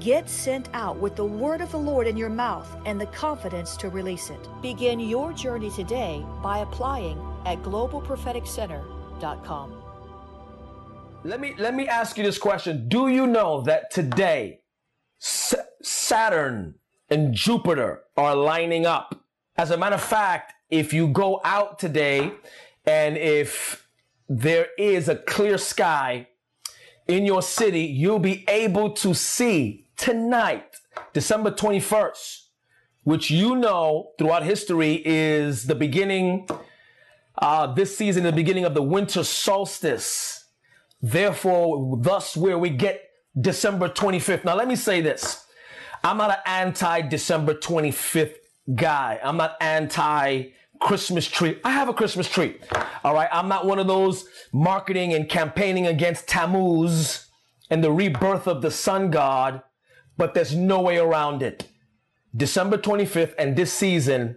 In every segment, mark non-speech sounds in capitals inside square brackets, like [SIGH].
Get sent out with the word of the Lord in your mouth and the confidence to release it. Begin your journey today by applying at globalpropheticcenter.com. Let me let me ask you this question. Do you know that today S- Saturn and Jupiter are lining up? As a matter of fact, if you go out today and if there is a clear sky in your city, you'll be able to see tonight, December 21st, which you know throughout history is the beginning, uh, this season, the beginning of the winter solstice. Therefore, thus where we get December 25th. Now, let me say this. I'm not an anti December 25th guy. I'm not anti Christmas tree. I have a Christmas tree. All right. I'm not one of those marketing and campaigning against Tammuz and the rebirth of the sun god but there's no way around it. December 25th and this season,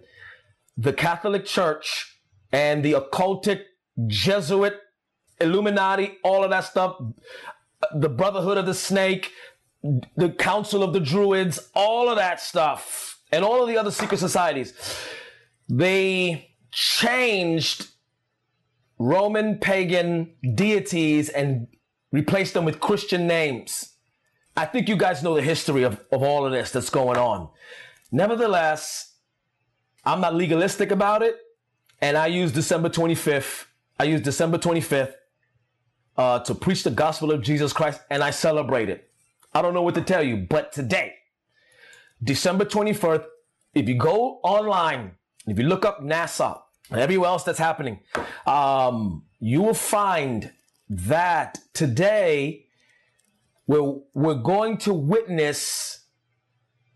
the Catholic Church and the occultic Jesuit Illuminati, all of that stuff, the Brotherhood of the Snake, the Council of the Druids, all of that stuff, and all of the other secret societies, they changed Roman pagan deities and replaced them with Christian names. I think you guys know the history of, of all of this that's going on. Nevertheless, I'm not legalistic about it. And I use December 25th. I use December 25th uh, to preach the gospel of Jesus Christ and I celebrate it. I don't know what to tell you, but today, December 21st, if you go online, if you look up NASA and everywhere else that's happening, um, you will find that today we're, we're going to witness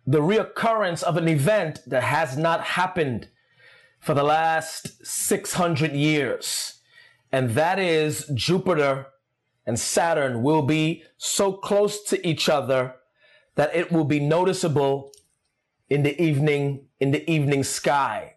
the reoccurrence of an event that has not happened for the last 600 years. And that is Jupiter and Saturn will be so close to each other that it will be noticeable in the evening, in the evening sky.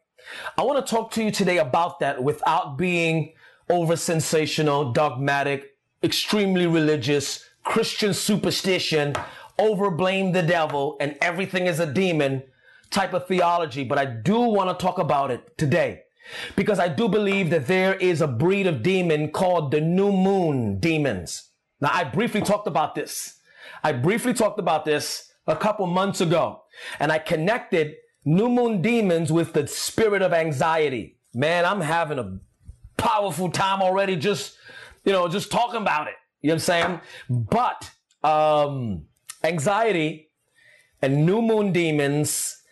I want to talk to you today about that without being over sensational, dogmatic, extremely religious, Christian superstition, over blame the devil, and everything is a demon type of theology. But I do want to talk about it today because I do believe that there is a breed of demon called the new moon demons. Now, I briefly talked about this. I briefly talked about this a couple months ago, and I connected new moon demons with the spirit of anxiety. Man, I'm having a powerful time already just, you know, just talking about it. You know what I'm saying? But um, anxiety and new moon demons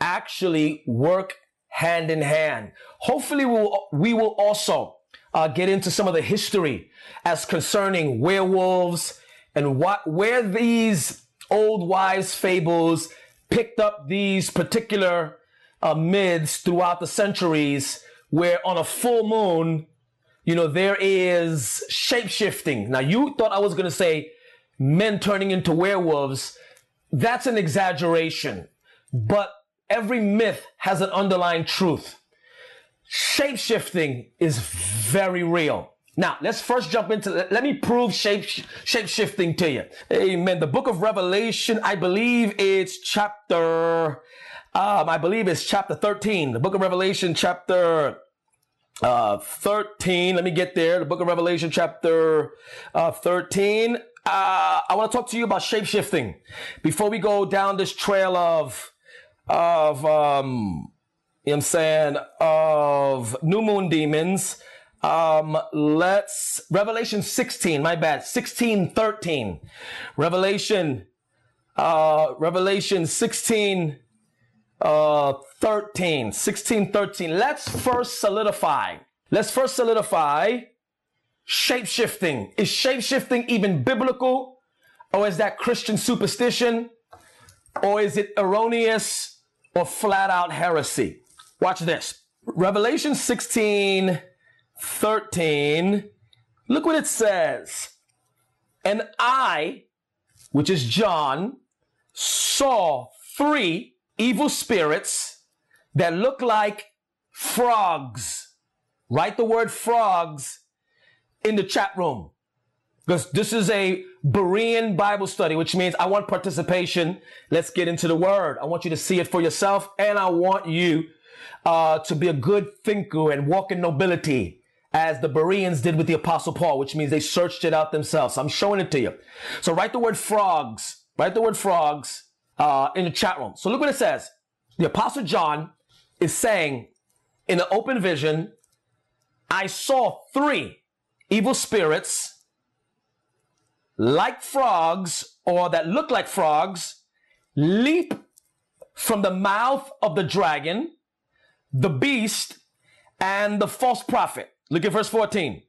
actually work hand in hand. Hopefully, we will, we will also uh, get into some of the history as concerning werewolves and what where these old wives' fables picked up these particular uh, myths throughout the centuries, where on a full moon you know, there is shape shifting. Now, you thought I was going to say men turning into werewolves. That's an exaggeration. but every myth has an underlying truth. Shape shifting is very real. Now, let's first jump into, let me prove shape, shape shifting to you. Amen. The book of Revelation, I believe it's chapter, um, I believe it's chapter 13. The book of Revelation, chapter uh, 13. Let me get there. The book of Revelation, chapter uh, 13. Uh, I want to talk to you about shape shifting before we go down this trail of, of, um, you know what I'm saying, of new moon demons. Um, let's, Revelation 16, my bad, 16, 13. Revelation, uh, Revelation 16, uh, 13, 16, 13. Let's first solidify. Let's first solidify shapeshifting. Is shapeshifting even biblical? Or is that Christian superstition? Or is it erroneous or flat out heresy? Watch this. Revelation 16, 13. Look what it says. And I, which is John, saw three evil spirits that look like frogs. Write the word frogs in the chat room. Because this is a Berean Bible study, which means I want participation. Let's get into the word. I want you to see it for yourself, and I want you uh, to be a good thinker and walk in nobility as the Bereans did with the Apostle Paul, which means they searched it out themselves. I'm showing it to you. So write the word frogs. Write the word frogs uh, in the chat room. So look what it says. The Apostle John is saying in an open vision, I saw three evil spirits like frogs or that look like frogs leap from the mouth of the dragon, the beast, and the false prophet. Look at verse 14.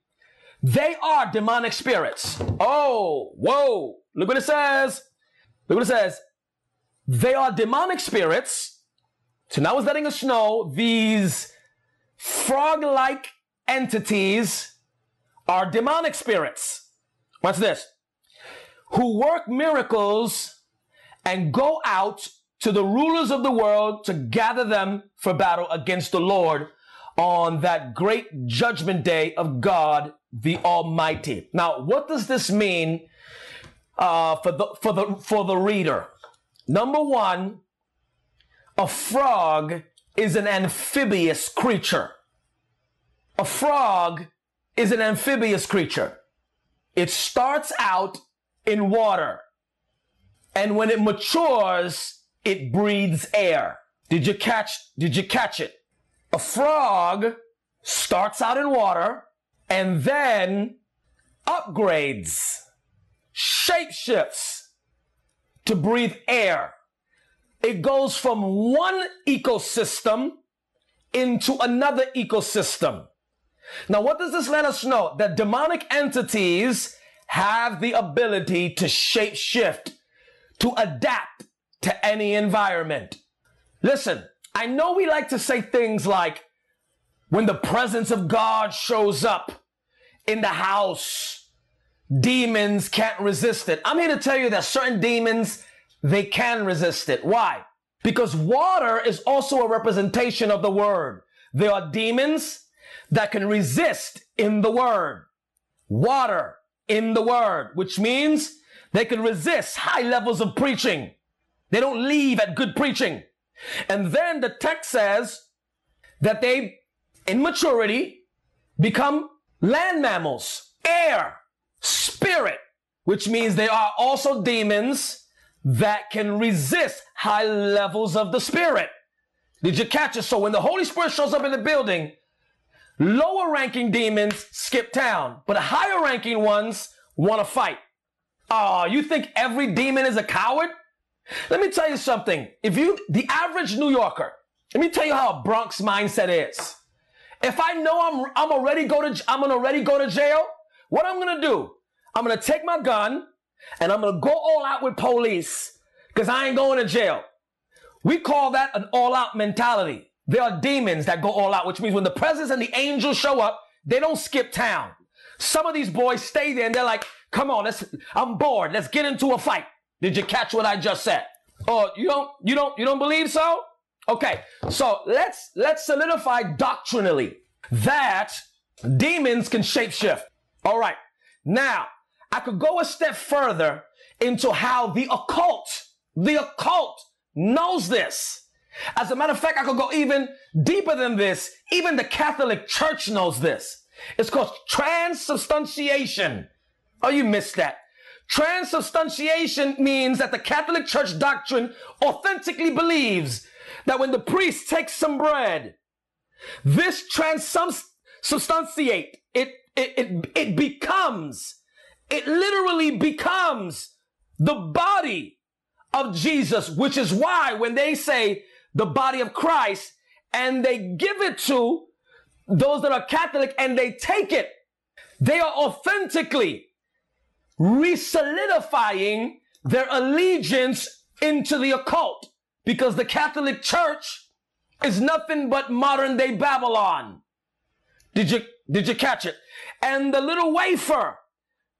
They are demonic spirits. Oh, whoa. Look what it says. Look what it says. They are demonic spirits. So now it's letting us know these frog like entities are demonic spirits. What's this? Who work miracles and go out to the rulers of the world to gather them for battle against the Lord on that great judgment day of God the Almighty. Now, what does this mean uh, for the for the for the reader? Number one, a frog is an amphibious creature. A frog is an amphibious creature. It starts out in water. And when it matures, it breathes air. Did you catch, did you catch it? A frog starts out in water and then upgrades, shapeshifts to breathe air. It goes from one ecosystem into another ecosystem. Now, what does this let us know? That demonic entities have the ability to shape shift, to adapt to any environment. Listen, I know we like to say things like, when the presence of God shows up in the house, demons can't resist it. I'm here to tell you that certain demons, they can resist it. Why? Because water is also a representation of the word. There are demons that can resist in the word. Water in the word, which means they can resist high levels of preaching. They don't leave at good preaching. And then the text says that they, in maturity, become land mammals, air, spirit, which means they are also demons that can resist high levels of the spirit. Did you catch it? So when the Holy Spirit shows up in the building, lower ranking demons skip town, but the higher ranking ones want to fight. Oh, you think every demon is a coward? Let me tell you something. If you, the average New Yorker, let me tell you how a Bronx mindset is. If I know I'm, I'm already go to, I'm gonna already go to jail, what I'm gonna do? I'm gonna take my gun and I'm gonna go all out with police because I ain't going to jail. We call that an all out mentality. There are demons that go all out, which means when the presence and the angels show up, they don't skip town. Some of these boys stay there and they're like, come on, let's, I'm bored. Let's get into a fight. Did you catch what I just said? Oh, you don't, you don't, you don't believe so? Okay, so let's let's solidify doctrinally that demons can shapeshift. All right. Now, I could go a step further into how the occult, the occult knows this. As a matter of fact, I could go even deeper than this. Even the Catholic Church knows this. It's called transubstantiation. Oh, you missed that. Transubstantiation means that the Catholic Church doctrine authentically believes that when the priest takes some bread, this transubstantiate, it, it, it, it becomes, it literally becomes the body of Jesus, which is why when they say the body of Christ and they give it to those that are Catholic and they take it, they are authentically resolidifying their allegiance into the occult because the Catholic Church is nothing but modern day Babylon. Did you, did you catch it? And the little wafer,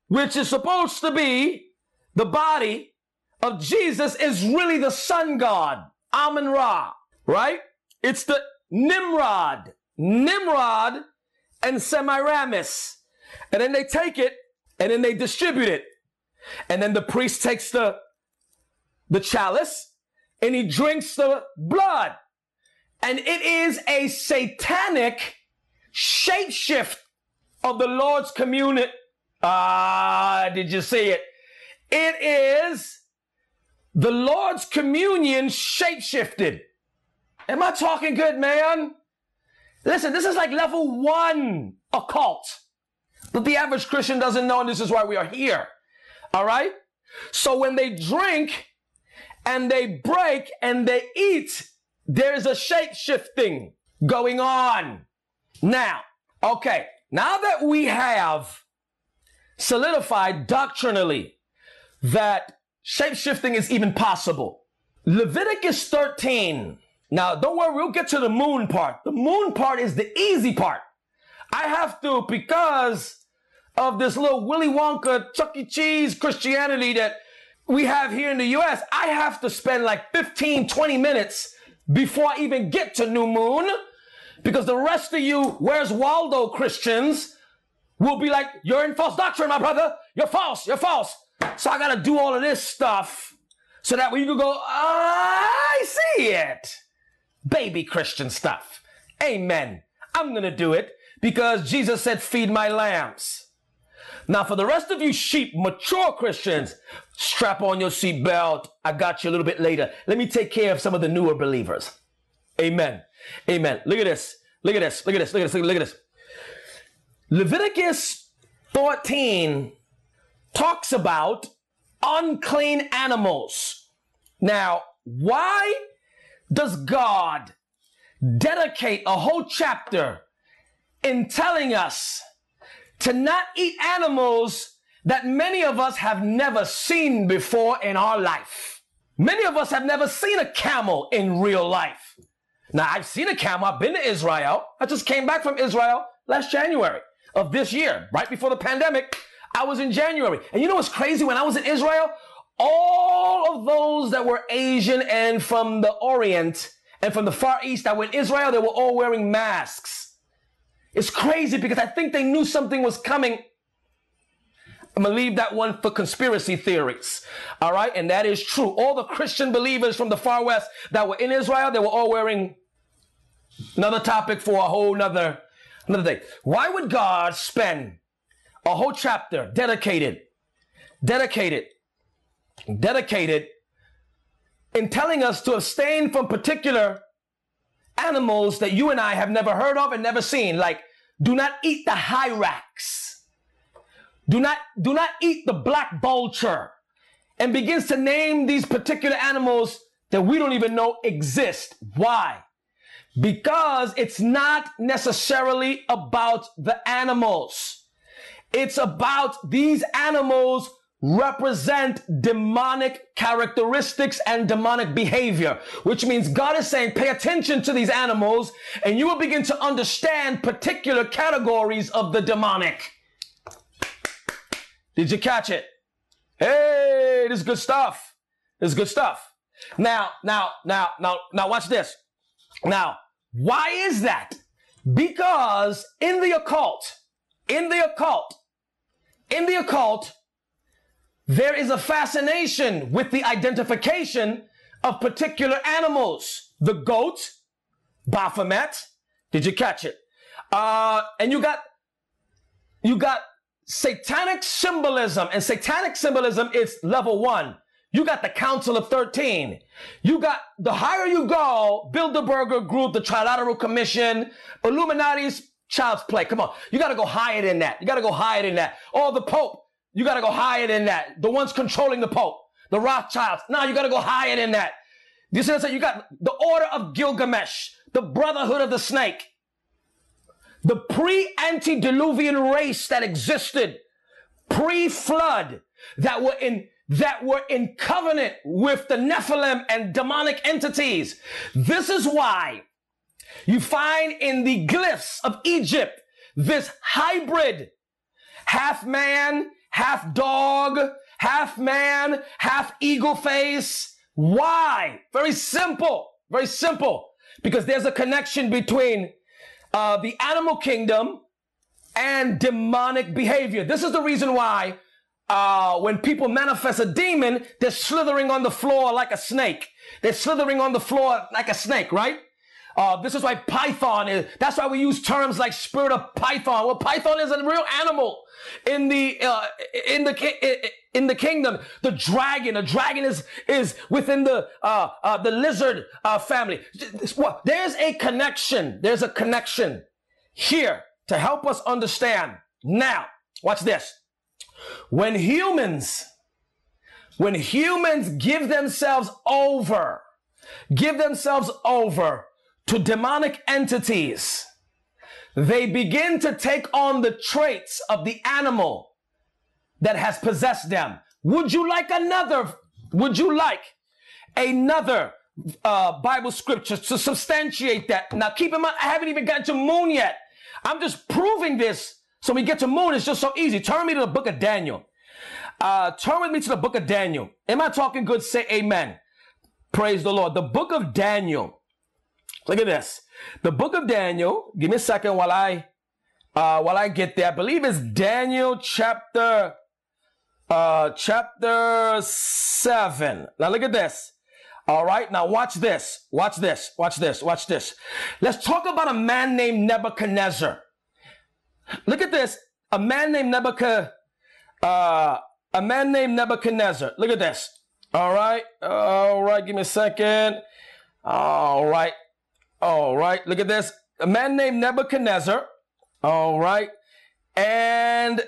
which is supposed to be the body of Jesus, is really the sun god, Amun Ra, right? It's the Nimrod, Nimrod and Semiramis. And then they take it and then they distribute it. And then the priest takes the, the chalice and he drinks the blood. And it is a satanic shapeshift of the Lord's communion. Ah, did you see it? It is the Lord's communion shapeshifted. Am I talking good, man? Listen, this is like level one occult But the average Christian doesn't know, and this is why we are here. All right? So when they drink and they break and they eat, there's a shape shifting going on. Now, okay, now that we have solidified doctrinally that shapeshifting is even possible, Leviticus 13. Now, don't worry, we'll get to the moon part. The moon part is the easy part. I have to, because of this little Willy Wonka Chuck E. Cheese Christianity that we have here in the US, I have to spend like 15, 20 minutes before I even get to New Moon because the rest of you, where's Waldo Christians, will be like, you're in false doctrine, my brother. You're false. You're false. So I got to do all of this stuff so that way you can go, I see it. Baby Christian stuff. Amen. I'm going to do it because Jesus said, feed my lambs. Now, for the rest of you sheep, mature Christians, strap on your seatbelt. I got you a little bit later. Let me take care of some of the newer believers. Amen. Amen. Look at this. Look at this. Look at this. Look at this. Look at this. Leviticus 14 talks about unclean animals. Now, why does God dedicate a whole chapter in telling us to not eat animals that many of us have never seen before in our life. Many of us have never seen a camel in real life. Now, I've seen a camel. I've been to Israel. I just came back from Israel last January of this year, right before the pandemic. I was in January. And you know what's crazy? When I was in Israel, all of those that were Asian and from the Orient and from the Far East that were in Israel, they were all wearing masks. It's crazy because I think they knew something was coming. I'm gonna leave that one for conspiracy theories. All right, and that is true. All the Christian believers from the far west that were in Israel, they were all wearing another topic for a whole nother another day. Why would God spend a whole chapter dedicated, dedicated, dedicated in telling us to abstain from particular animals that you and I have never heard of and never seen, like do not eat the hyrax. Do not, do not eat the black vulture. And begins to name these particular animals that we don't even know exist. Why? Because it's not necessarily about the animals. It's about these animals represent demonic characteristics and demonic behavior, which means God is saying, pay attention to these animals and you will begin to understand particular categories of the demonic. Did you catch it? Hey, this is good stuff. This is good stuff. Now, now, now, now, now, watch this. Now, why is that? Because in the occult, in the occult, in the occult, there is a fascination with the identification of particular animals. The goat, Baphomet. Did you catch it? Uh, and you got, you got satanic symbolism and satanic symbolism is level one. You got the Council of 13. You got the higher you go, Bilderberger Group, the Trilateral Commission, Illuminati's child's play. Come on. You got to go higher than that. You got to go higher than that. Oh, the Pope. You got to go higher than that. The ones controlling the Pope, the Rothschilds. Now you got to go higher than that. You see what I'm saying? You got the Order of Gilgamesh, the Brotherhood of the Snake, the pre-antediluvian race that existed pre-flood that were in that were in covenant with the Nephilim and demonic entities. This is why you find in the glyphs of Egypt this hybrid, half man, half dog, half man, half eagle face. Why? Very simple. Very simple. Because there's a connection between uh, the animal kingdom and demonic behavior. This is the reason why uh, when people manifest a demon, they're slithering on the floor like a snake. They're slithering on the floor like a snake, right? Uh, this is why Python is. That's why we use terms like spirit of Python. Well, Python is a real animal in the uh, in the in the kingdom. The dragon, a dragon is is within the uh, uh the lizard uh, family. There's a connection. There's a connection here to help us understand. Now, watch this. When humans, when humans give themselves over, give themselves over to demonic entities, they begin to take on the traits of the animal that has possessed them. Would you like another? Would you like another uh, Bible scripture to substantiate that? Now, keep in mind, I haven't even gotten to moon yet. I'm just proving this. So we get to moon, it's just so easy. Turn me to the book of Daniel. Uh, turn with me to the book of Daniel. Am I talking good? Say amen. Praise the Lord. The book of Daniel. Look at this. The book of Daniel. Give me a second while I uh, while I get there. I believe it's Daniel chapter uh, chapter seven. Now look at this. All right. Now watch this. Watch this. Watch this. Watch this. Let's talk about a man named Nebuchadnezzar. Look at this. A man named Nebuchadnezzar. Uh, a man named Nebuchadnezzar. Look at this. All right. All right. Give me a second. All right. All right, look at this. A man named Nebuchadnezzar. All right. And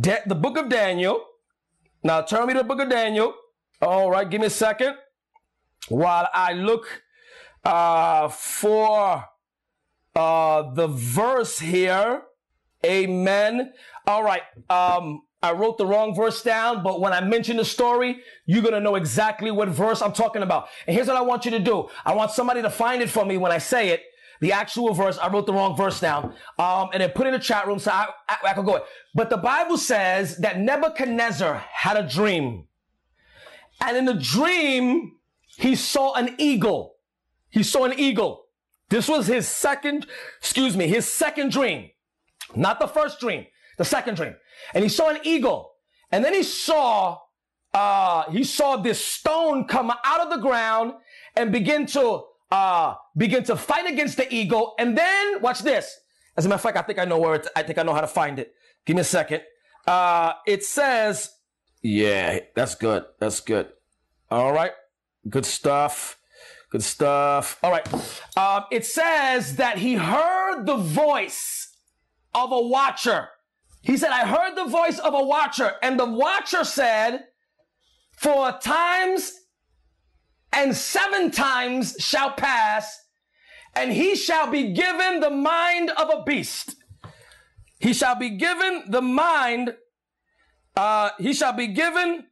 De- the book of Daniel. Now turn me to the book of Daniel. All right, give me a second while I look uh, for uh, the verse here. Amen. All right. Um, I wrote the wrong verse down, but when I mention the story, you're going to know exactly what verse I'm talking about. And here's what I want you to do. I want somebody to find it for me when I say it. The actual verse, I wrote the wrong verse down, um, and then put in the chat room so I, I, I go. But the Bible says that Nebuchadnezzar had a dream. And in the dream, he saw an eagle. He saw an eagle. This was his second, excuse me, his second dream. Not the first dream, the second dream and he saw an eagle. And then he saw, uh, he saw this stone come out of the ground and begin to, uh, begin to fight against the eagle. And then watch this. As a matter of fact, I think I know where it's, I think I know how to find it. Give me a second. Uh, it says, yeah, that's good. That's good. All right. Good stuff. Good stuff. All right. Um, it says that he heard the voice of a watcher. He said, I heard the voice of a watcher, and the watcher said, For times and seven times shall pass, and he shall be given the mind of a beast. He shall be given the mind, uh, he shall be given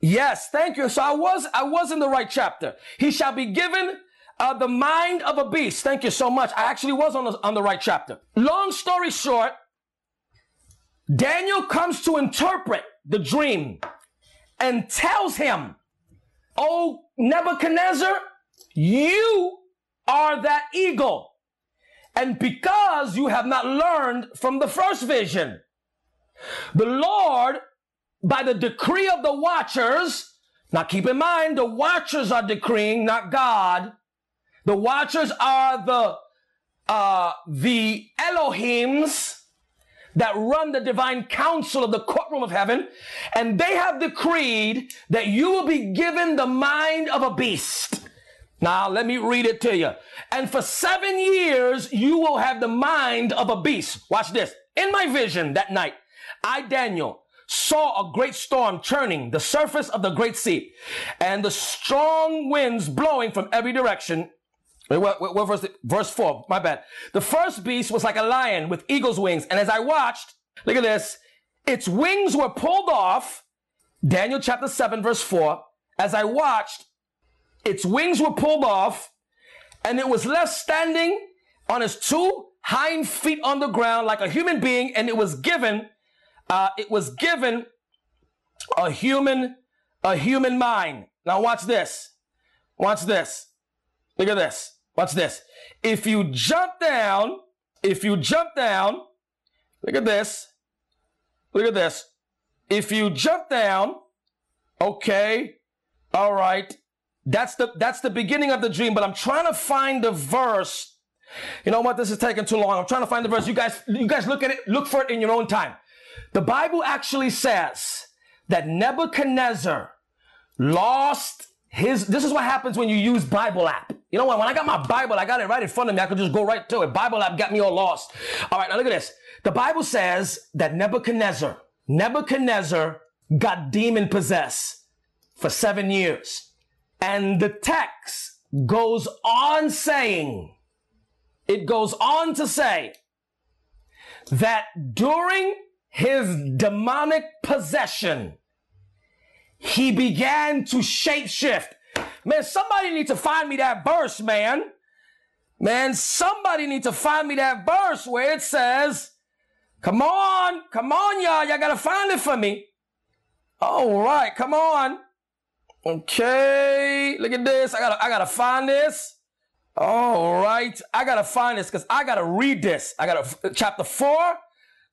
Yes, thank you. So I was I was in the right chapter. He shall be given uh, the mind of a beast. Thank you so much. I actually was on the, on the right chapter. Long story short, Daniel comes to interpret the dream and tells him Oh, Nebuchadnezzar, you are that eagle. And because you have not learned from the first vision, the Lord, by the decree of the watchers, now keep in mind, the watchers are decreeing, not God. The watchers are the, uh, the Elohims that run the divine council of the courtroom of heaven. And they have decreed that you will be given the mind of a beast. Now, let me read it to you. And for seven years, you will have the mind of a beast. Watch this. In my vision that night, I, Daniel, saw a great storm churning the surface of the great sea and the strong winds blowing from every direction. What, what, what verse, verse four, my bad. The first beast was like a lion with eagle's wings. And as I watched, look at this, its wings were pulled off. Daniel chapter seven, verse four. As I watched, its wings were pulled off and it was left standing on its two hind feet on the ground like a human being. And it was given uh, it was given a human, a human mind. Now watch this. Watch this. Look at this. Watch this. If you jump down, if you jump down, look at this. Look at this. If you jump down, okay, all right. That's the that's the beginning of the dream, but I'm trying to find the verse. You know what? This is taking too long. I'm trying to find the verse. You guys, you guys look at it, look for it in your own time. The Bible actually says that Nebuchadnezzar lost his, this is what happens when you use Bible app. You know what? When I got my Bible, I got it right in front of me. I could just go right to it. Bible app got me all lost. All right. Now look at this. The Bible says that Nebuchadnezzar, Nebuchadnezzar got demon possessed for seven years. And the text goes on saying, it goes on to say that during his demonic possession, he began to shapeshift. Man, somebody need to find me that verse, man. Man, somebody need to find me that verse where it says, come on, come on, y'all. Y'all gotta find it for me. All right, come on. Okay, look at this. I gotta, I gotta find this. All right, I gotta find this because I gotta read this. I gotta, chapter four,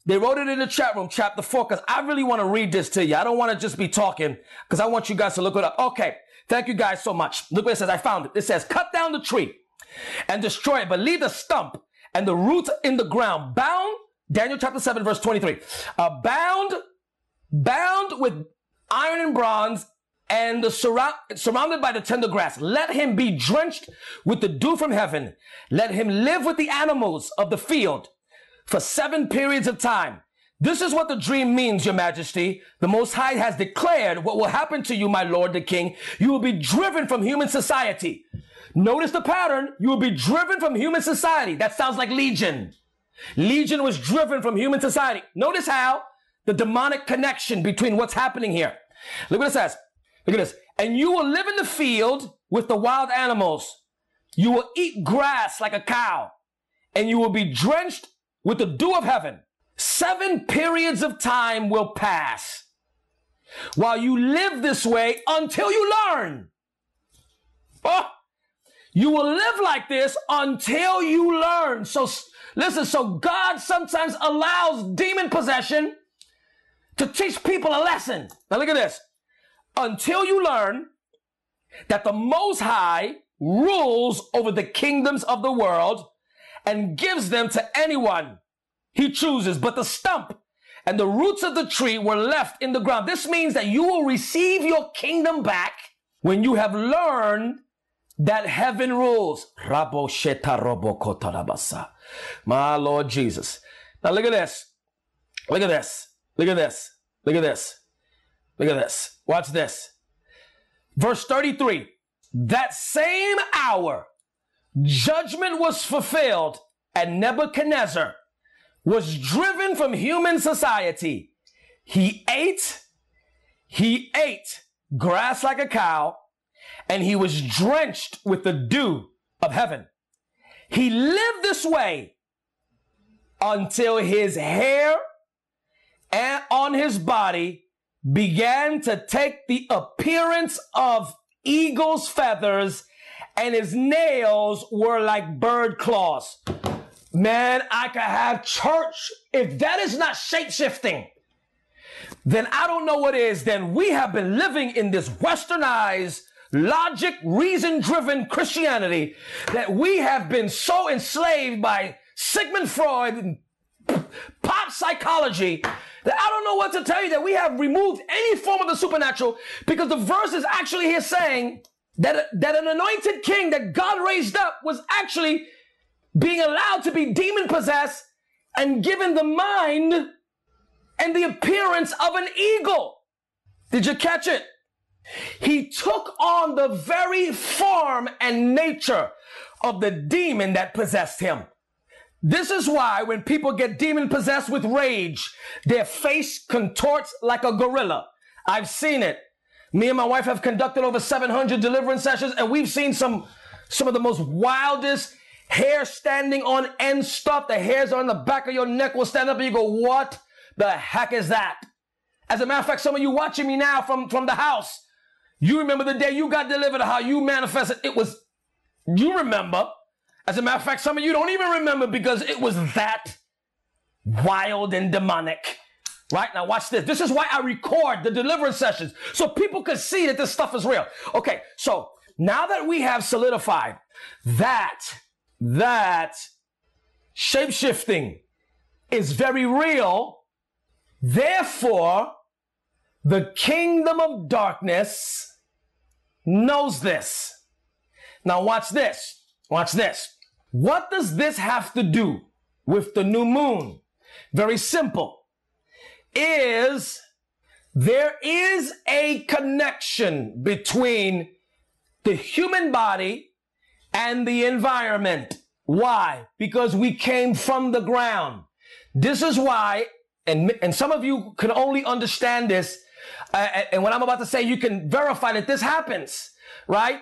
they wrote it in the chat room, chapter four, because I really want to read this to you. I don't want to just be talking because I want you guys to look it up. Okay. Thank you guys so much. Look what it says. I found it. It says, cut down the tree and destroy it, but leave the stump and the roots in the ground bound. Daniel chapter 7, verse 23. Uh, bound, bound with iron and bronze and the surround, surrounded by the tender grass. Let him be drenched with the dew from heaven. Let him live with the animals of the field for seven periods of time. This is what the dream means, your majesty. The Most High has declared what will happen to you, my lord the king. You will be driven from human society. Notice the pattern. You will be driven from human society. That sounds like Legion. Legion was driven from human society. Notice how the demonic connection between what's happening here. Look what it says. Look at this. And you will live in the field with the wild animals. You will eat grass like a cow and you will be drenched with the dew of heaven, seven periods of time will pass while you live this way until you learn. Oh, you will live like this until you learn. So listen, so God sometimes allows demon possession to teach people a lesson. Now look at this. Until you learn that the Most High rules over the kingdoms of the world and gives them to anyone he chooses. But the stump and the roots of the tree were left in the ground. This means that you will receive your kingdom back when you have learned that heaven rules. My Lord Jesus. Now look at this. Look at this. Look at this. Look at this. Look at this. Watch this. Verse 33. That same hour judgment was fulfilled and Nebuchadnezzar was driven from human society. He ate, he ate grass like a cow, and he was drenched with the dew of heaven. He lived this way until his hair and on his body began to take the appearance of eagle's feathers and his nails were like bird claws. Man, I could have church. If that is not shape shifting, then I don't know what is. Then we have been living in this westernized, logic, reason driven Christianity that we have been so enslaved by Sigmund Freud and pop psychology that I don't know what to tell you that we have removed any form of the supernatural because the verse is actually here saying that, that an anointed king that God raised up was actually being allowed to be demon possessed and given the mind and the appearance of an eagle. Did you catch it? He took on the very form and nature of the demon that possessed him. This is why when people get demon possessed with rage, their face contorts like a gorilla. I've seen it. Me and my wife have conducted over 700 deliverance sessions and we've seen some, some of the most wildest hair standing on end stuff. The hairs on the back of your neck will stand up and you go, what the heck is that? As a matter of fact, some of you watching me now from, from the house, you remember the day you got delivered, how you manifested. It was, you remember. As a matter of fact, some of you don't even remember because it was that wild and demonic. Right now, watch this. This is why I record the deliverance sessions so people can see that this stuff is real. Okay, so now that we have solidified that, that shape shifting is very real, therefore, the kingdom of darkness knows this. Now, watch this. Watch this. What does this have to do with the new moon? Very simple. Is there is a connection between the human body and the environment. Why? Because we came from the ground. This is why, and, and some of you can only understand this, uh, and what I'm about to say, you can verify that this happens, right?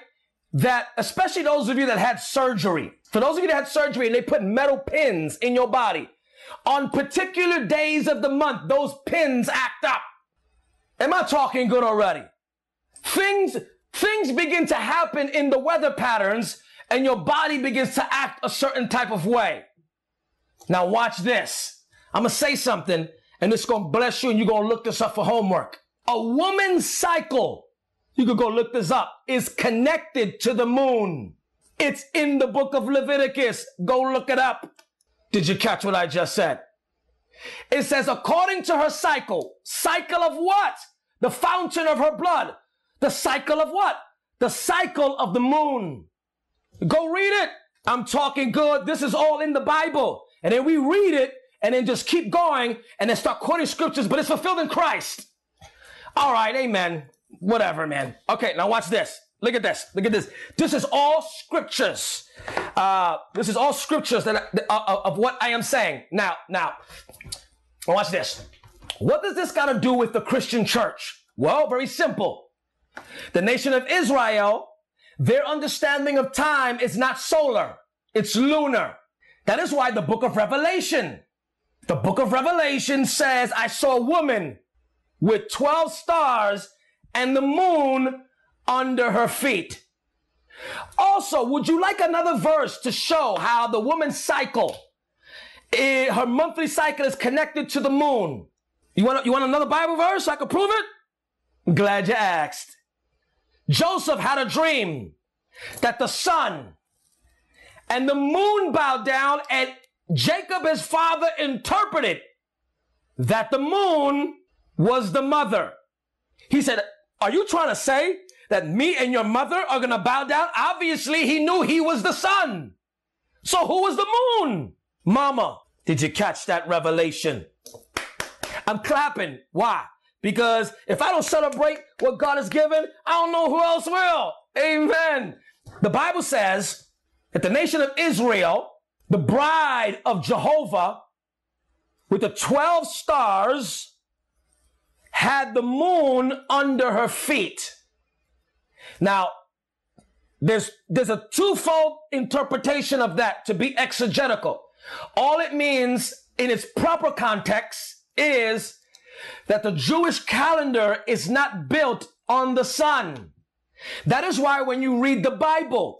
that especially those of you that had surgery, for those of you that had surgery and they put metal pins in your body, on particular days of the month, those pins act up. Am I talking good already? Things, things begin to happen in the weather patterns and your body begins to act a certain type of way. Now watch this. I'm going to say something and it's going to bless you and you're going to look this up for homework. A woman's cycle you could go look this up, is connected to the moon. It's in the book of Leviticus. Go look it up. Did you catch what I just said? It says, according to her cycle, cycle of what? The fountain of her blood. The cycle of what? The cycle of the moon. Go read it. I'm talking good. This is all in the Bible. And then we read it and then just keep going and then start quoting scriptures, but it's fulfilled in Christ. All right. Amen whatever, man. Okay, now watch this. Look at this. Look at this. This is all scriptures. Uh, this is all scriptures that uh, uh, of what I am saying. Now, now, watch this. What does this got to do with the Christian church? Well, very simple. The nation of Israel, their understanding of time is not solar, it's lunar. That is why the book of Revelation, the book of Revelation says, I saw a woman with 12 stars and the moon under her feet. Also, would you like another verse to show how the woman's cycle, eh, her monthly cycle is connected to the moon? You want, you want another Bible verse so I can prove it? I'm glad you asked. Joseph had a dream that the sun and the moon bowed down and Jacob, his father, interpreted that the moon was the mother. He said, are you trying to say that me and your mother are going to bow down? Obviously, he knew he was the sun. So who was the moon? Mama, did you catch that revelation? I'm clapping. Why? Because if I don't celebrate what God has given, I don't know who else will. Amen. The Bible says that the nation of Israel, the bride of Jehovah, with the 12 stars, had the moon under her feet. Now, there's, there's a twofold interpretation of that to be exegetical. All it means in its proper context is that the Jewish calendar is not built on the sun. That is why when you read the Bible,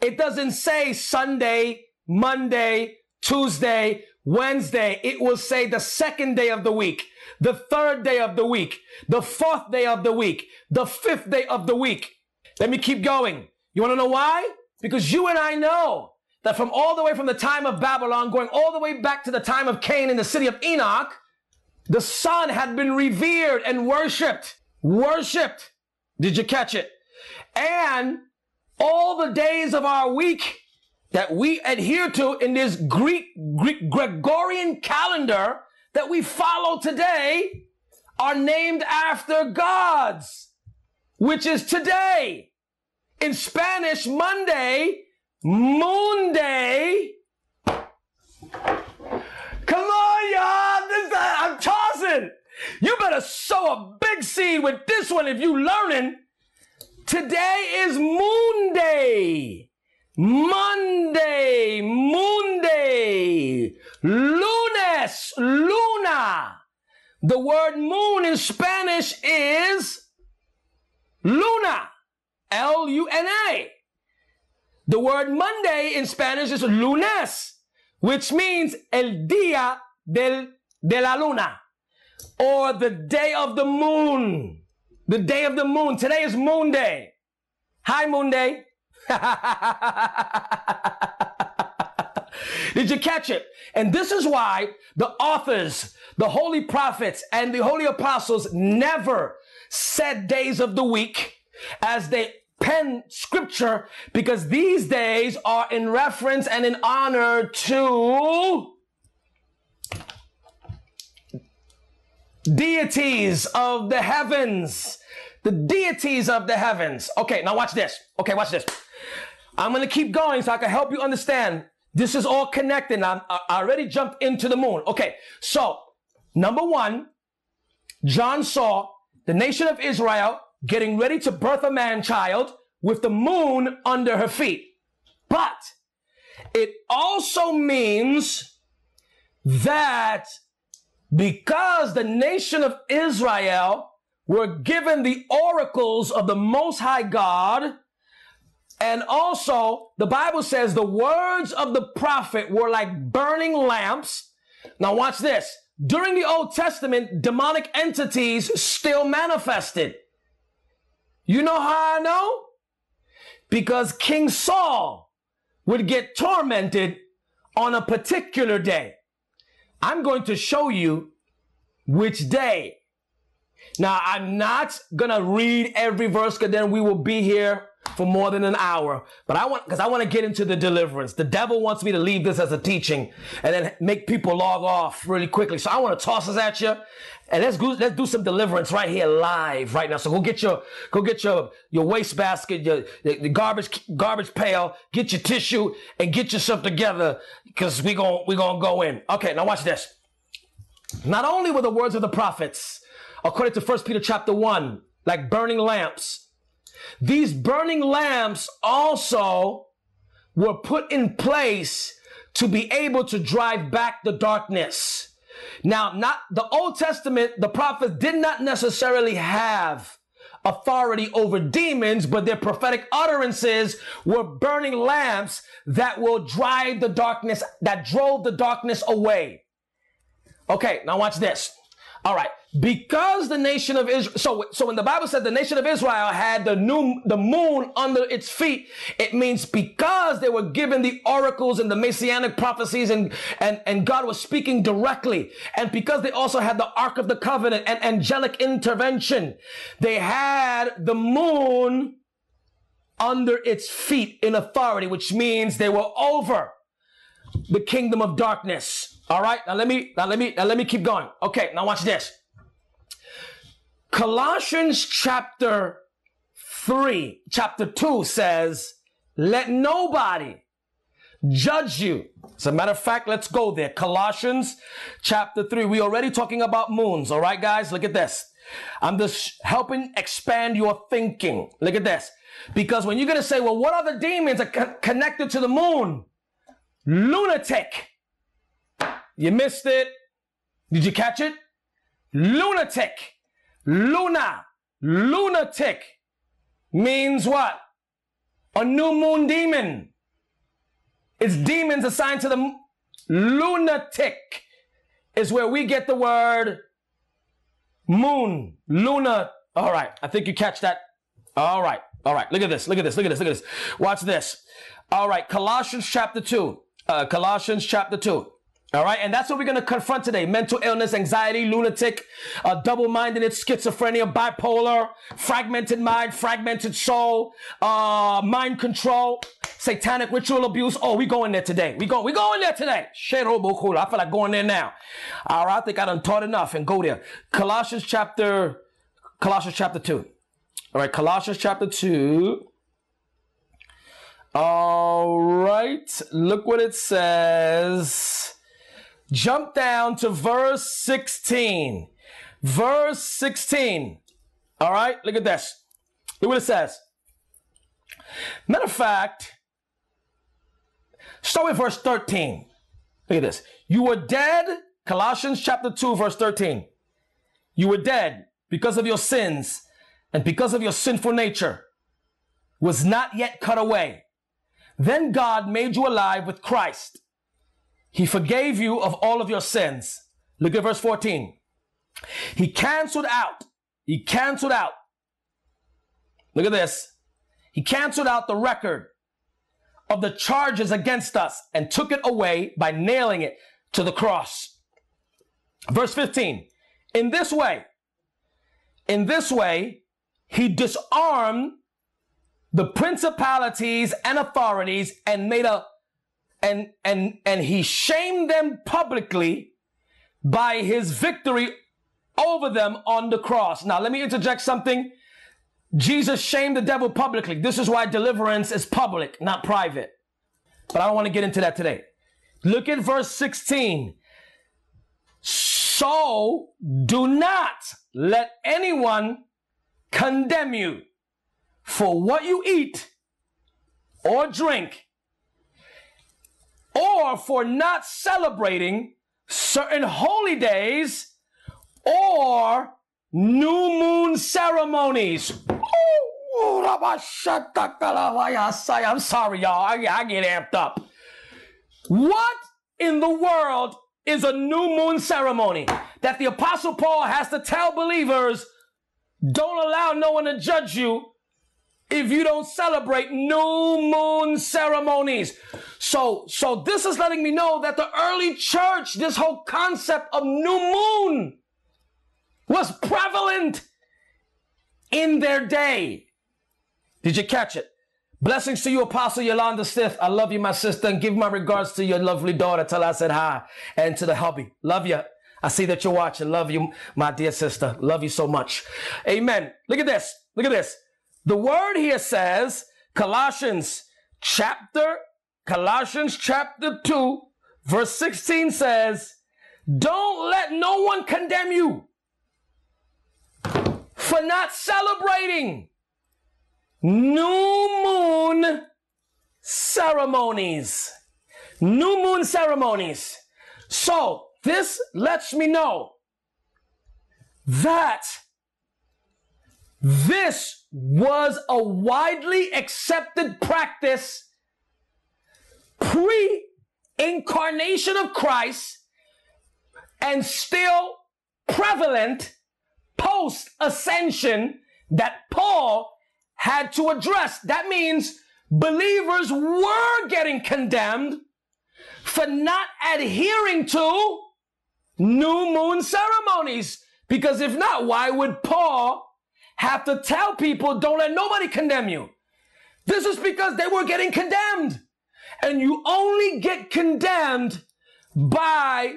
it doesn't say Sunday, Monday, Tuesday, Wednesday. It will say the second day of the week, the third day of the week, the fourth day of the week, the fifth day of the week. Let me keep going. You want to know why? Because you and I know that from all the way from the time of Babylon, going all the way back to the time of Cain in the city of Enoch, the sun had been revered and worshiped. Worshiped. Did you catch it? And all the days of our week that we adhere to in this Greek, Greek Gregorian calendar that we follow today are named after gods, which is today. In Spanish, Monday, Moon Day. Come on, y'all. This, I'm tossing. You better sow a big seed with this one if you learning. Today is Moon Day. Monday, Monday, Lunes, Luna. The word moon in Spanish is Luna. L-U-N-A. The word Monday in Spanish is lunes, which means el día del, de la luna or the day of the moon. The day of the moon. Today is moon day. Hi, moon day. [LAUGHS] Did you catch it? And this is why the authors, the holy prophets, and the holy apostles never set days of the week as they pen scripture because these days are in reference and in honor to deities of the heavens. The deities of the heavens. Okay, now watch this. Okay, watch this. I'm going to keep going so I can help you understand. This is all connected. I'm, I already jumped into the moon. Okay, so number one, John saw the nation of Israel getting ready to birth a man child with the moon under her feet. But it also means that because the nation of Israel were given the oracles of the Most High God, and also the Bible says the words of the prophet were like burning lamps. Now watch this. During the Old Testament, demonic entities still manifested. You know how I know? Because King Saul would get tormented on a particular day. I'm going to show you which day. Now, I'm not going to read every verse because then we will be here for more than an hour. But I want, because I want to get into the deliverance. The devil wants me to leave this as a teaching and then make people log off really quickly. So I want to toss this at you and let's go, let's do some deliverance right here live right now. So go get your, go get your, your wastebasket, your, the garbage, garbage pail, get your tissue and get yourself together because we going we going to go in. Okay. Now watch this. Not only were the words of the prophets, according to First Peter chapter one, like burning lamps, these burning lamps also were put in place to be able to drive back the darkness. Now, not the Old Testament, the prophets did not necessarily have authority over demons, but their prophetic utterances were burning lamps that will drive the darkness, that drove the darkness away. Okay, now watch this. All right. Because the nation of Israel, so, so when the Bible said the nation of Israel had the new, the moon under its feet, it means because they were given the oracles and the messianic prophecies and, and, and God was speaking directly. And because they also had the Ark of the Covenant and angelic intervention, they had the moon under its feet in authority, which means they were over the kingdom of darkness. All right. Now let me, now let me, now let me keep going. Okay. Now watch this. Colossians chapter 3, chapter 2 says, let nobody judge you. As a matter of fact, let's go there. Colossians chapter 3. We already talking about moons. All right, guys, look at this. I'm just helping expand your thinking. Look at this. Because when you're going to say, well, what other demons are co- connected to the moon? Lunatic. You missed it. Did you catch it? Lunatic. Luna. Lunatic. means what? A new moon demon. It's demons assigned to the lunatic is where we get the word moon, luna. All right. I think you catch that. All right. All right. Look at this. Look at this. Look at this. Look at this. Watch this. All right. Colossians chapter two. Uh, Colossians chapter two. All right, and that's what we're going to confront today. Mental illness, anxiety, lunatic, uh, double-mindedness, schizophrenia, bipolar, fragmented mind, fragmented soul, uh, mind control, satanic ritual abuse. Oh, we going there today. We go, we going there today. I feel like going there now. All right, I think I done taught enough and go there. Colossians chapter, Colossians chapter 2. All right, Colossians chapter 2. All right, look what it says. Jump down to verse 16. Verse 16. All right, look at this. Look what it says. Matter of fact, start with verse 13. Look at this. You were dead, Colossians chapter 2, verse 13. You were dead because of your sins and because of your sinful nature was not yet cut away. Then God made you alive with Christ. He forgave you of all of your sins. Look at verse 14. He canceled out. He canceled out. Look at this. He canceled out the record of the charges against us and took it away by nailing it to the cross. Verse 15. In this way, in this way, he disarmed the principalities and authorities and made a and and and he shamed them publicly by his victory over them on the cross. Now let me interject something. Jesus shamed the devil publicly. This is why deliverance is public, not private. But I don't want to get into that today. Look at verse 16. So do not let anyone condemn you for what you eat or drink or for not celebrating certain holy days or new moon ceremonies. I'm sorry, y'all. I, I get amped up. What in the world is a new moon ceremony that the Apostle Paul has to tell believers don't allow no one to judge you if you don't celebrate new moon ceremonies. So, so this is letting me know that the early church, this whole concept of new moon was prevalent in their day. Did you catch it? Blessings to you, Apostle Yolanda Stith. I love you, my sister, and give my regards to your lovely daughter. Tell her I said hi. And to the hubby. Love you. I see that you're watching. Love you, my dear sister. Love you so much. Amen. Look at this. Look at this. The word here says, Colossians chapter, Colossians chapter 2, verse 16 says, Don't let no one condemn you for not celebrating new moon ceremonies. New moon ceremonies. So this lets me know that this was a widely accepted practice pre incarnation of Christ and still prevalent post ascension that Paul had to address. That means believers were getting condemned for not adhering to new moon ceremonies. Because if not, why would Paul have to tell people, don't let nobody condemn you. This is because they were getting condemned. And you only get condemned by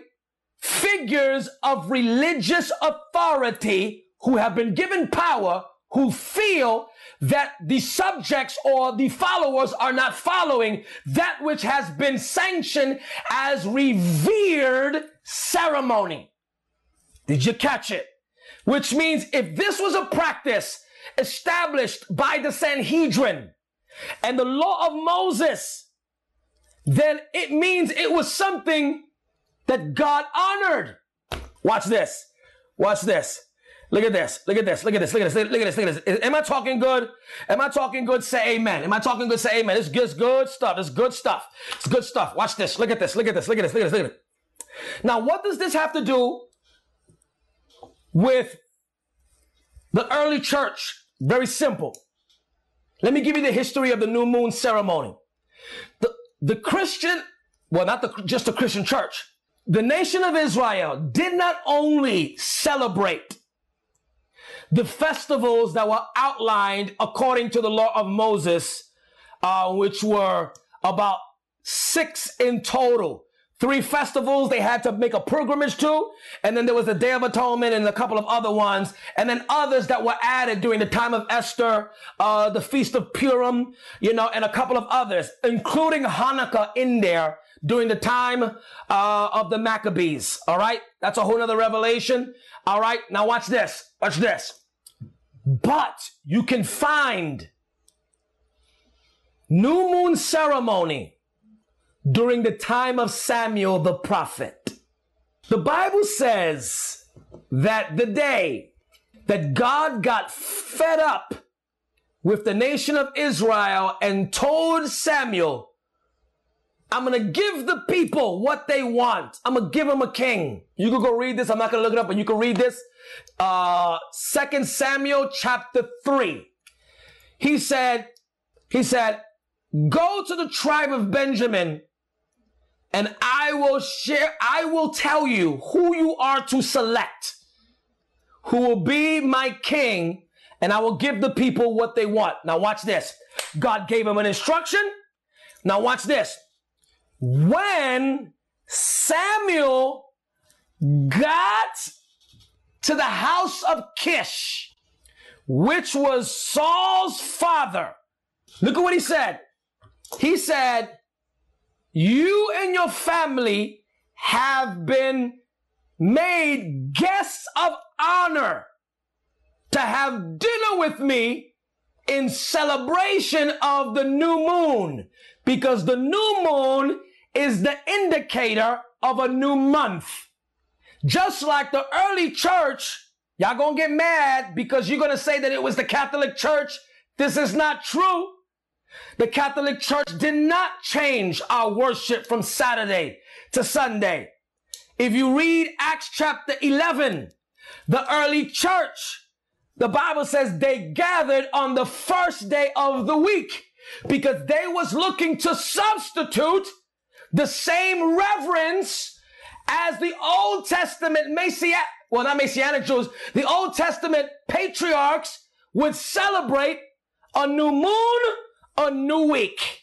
figures of religious authority who have been given power, who feel that the subjects or the followers are not following that which has been sanctioned as revered ceremony. Did you catch it? Which means if this was a practice established by the Sanhedrin and the law of Moses, then it means it was something that God honored. Watch this. Watch this. Look at this. Look at this. Look at this. Look at this. Look at this. Look at this. Am I talking good? Am I talking good? Say amen. Am I talking good? Say amen. Good, it's good stuff. It's good stuff. It's good stuff. Watch this. Look at this. Look at this. Look at this. Look at this. Look at this. Now, what does this have to do with the early church? Very simple. Let me give you the history of the new moon ceremony. The, the Christian, well, not the, just the Christian church, the nation of Israel did not only celebrate the festivals that were outlined according to the law of Moses, uh, which were about six in total. Three festivals they had to make a pilgrimage to, and then there was the Day of Atonement and a couple of other ones, and then others that were added during the time of Esther, uh, the Feast of Purim, you know, and a couple of others, including Hanukkah in there during the time uh, of the Maccabees. All right, that's a whole other revelation. All right, now watch this. Watch this. But you can find new moon ceremony during the time of Samuel the prophet. The Bible says that the day that God got fed up with the nation of Israel and told Samuel, I'm going to give the people what they want. I'm going to give them a king. You can go read this. I'm not going to look it up, but you can read this. Uh, Second Samuel chapter three. He said, he said, go to the tribe of Benjamin and I will share, I will tell you who you are to select, who will be my king, and I will give the people what they want. Now watch this. God gave him an instruction. Now watch this. When Samuel got to the house of Kish, which was Saul's father, look at what he said. He said, you and your family have been made guests of honor to have dinner with me in celebration of the new moon because the new moon is the indicator of a new month. Just like the early church, y'all gonna get mad because you're gonna say that it was the Catholic Church. This is not true. The Catholic Church did not change our worship from Saturday to Sunday. If you read Acts chapter 11, the early church, the Bible says they gathered on the first day of the week because they was looking to substitute the same reverence as the Old Testament Messianic, well, not Messianic Jews, the Old Testament patriarchs would celebrate a new moon a new week.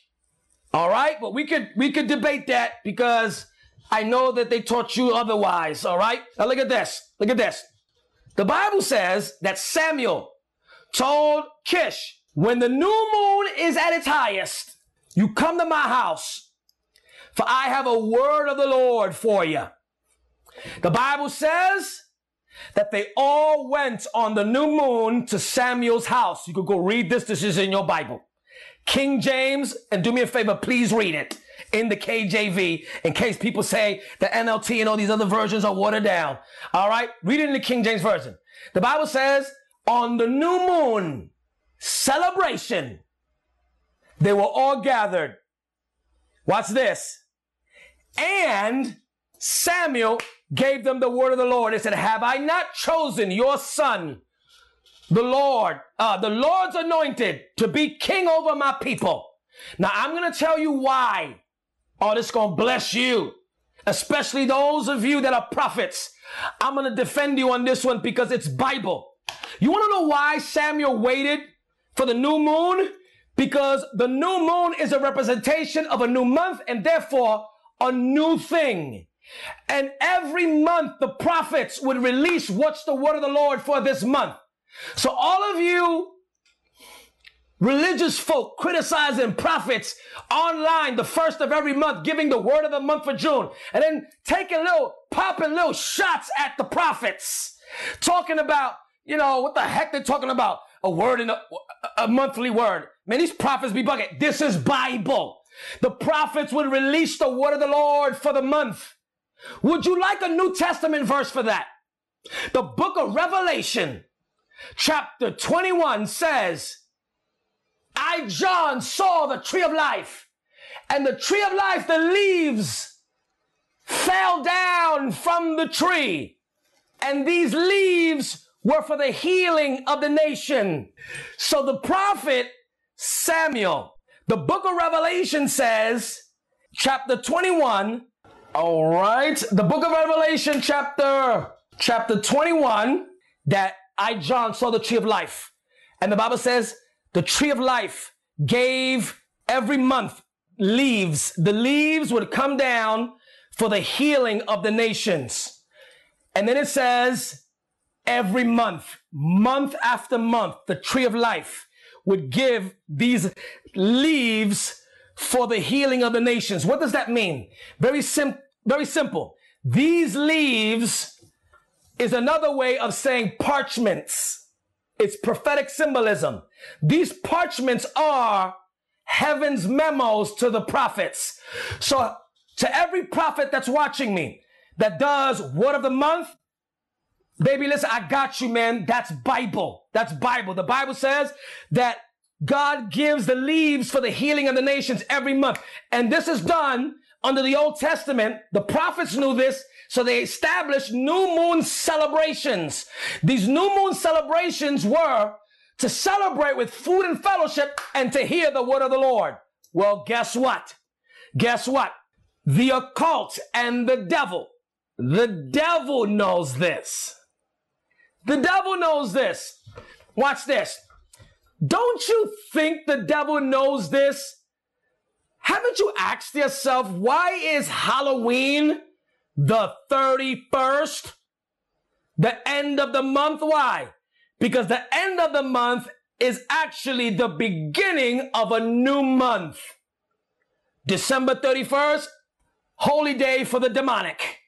All right, but we could we could debate that because I know that they taught you otherwise. All right, now look at this. Look at this. The Bible says that Samuel told Kish, when the new moon is at its highest, you come to my house, for I have a word of the Lord for you. The Bible says that they all went on the new moon to Samuel's house. You could go read this. This is in your Bible. King James, and do me a favor, please read it in the KJV in case people say the NLT and all these other versions are watered down. All right, read it in the King James Version. The Bible says, on the new moon celebration, they were all gathered. Watch this. And Samuel gave them the word of the Lord. He said, Have I not chosen your son the Lord, uh, the Lord's anointed to be king over my people. Now I'm going to tell you why. Oh, this going to bless you, especially those of you that are prophets. I'm going to defend you on this one because it's Bible. You want to know why Samuel waited for the new moon? Because the new moon is a representation of a new month and therefore a new thing. And every month the prophets would release what's the word of the Lord for this month. So all of you religious folk criticizing prophets online the first of every month, giving the word of the month for June, and then taking little, popping little shots at the prophets, talking about, you know, what the heck they're talking about? A word in a, a monthly word. Man, these prophets be bugging. This is Bible. The prophets would release the word of the Lord for the month. Would you like a New Testament verse for that? The book of Revelation, chapter 21 says, I, John, saw the tree of life, and the tree of life, the leaves fell down from the tree, and these leaves were for the healing of the nation. So the prophet Samuel, the book of Revelation says, chapter 21, all right, the book of Revelation, chapter chapter 21, that I John saw the tree of life. And the Bible says the tree of life gave every month leaves. The leaves would come down for the healing of the nations. And then it says every month, month after month, the tree of life would give these leaves for the healing of the nations. What does that mean? Very sim- very simple. These leaves is another way of saying parchments. It's prophetic symbolism. These parchments are heaven's memos to the prophets. So to every prophet that's watching me that does word of the month, baby, listen, I got you, man. That's Bible. That's Bible. The Bible says that God gives the leaves for the healing of the nations every month. And this is done under the Old Testament. The prophets knew this. So they established new moon celebrations. These new moon celebrations were to celebrate with food and fellowship and to hear the word of the Lord. Well, guess what? Guess what? The occult and the devil. The devil knows this. The devil knows this. Watch this. Don't you think the devil knows this? Haven't you asked yourself, why is Halloween the 31st? The end of the month? Why? Because the end of the month is actually the beginning of a new month. December 31st, holy day for the demonic.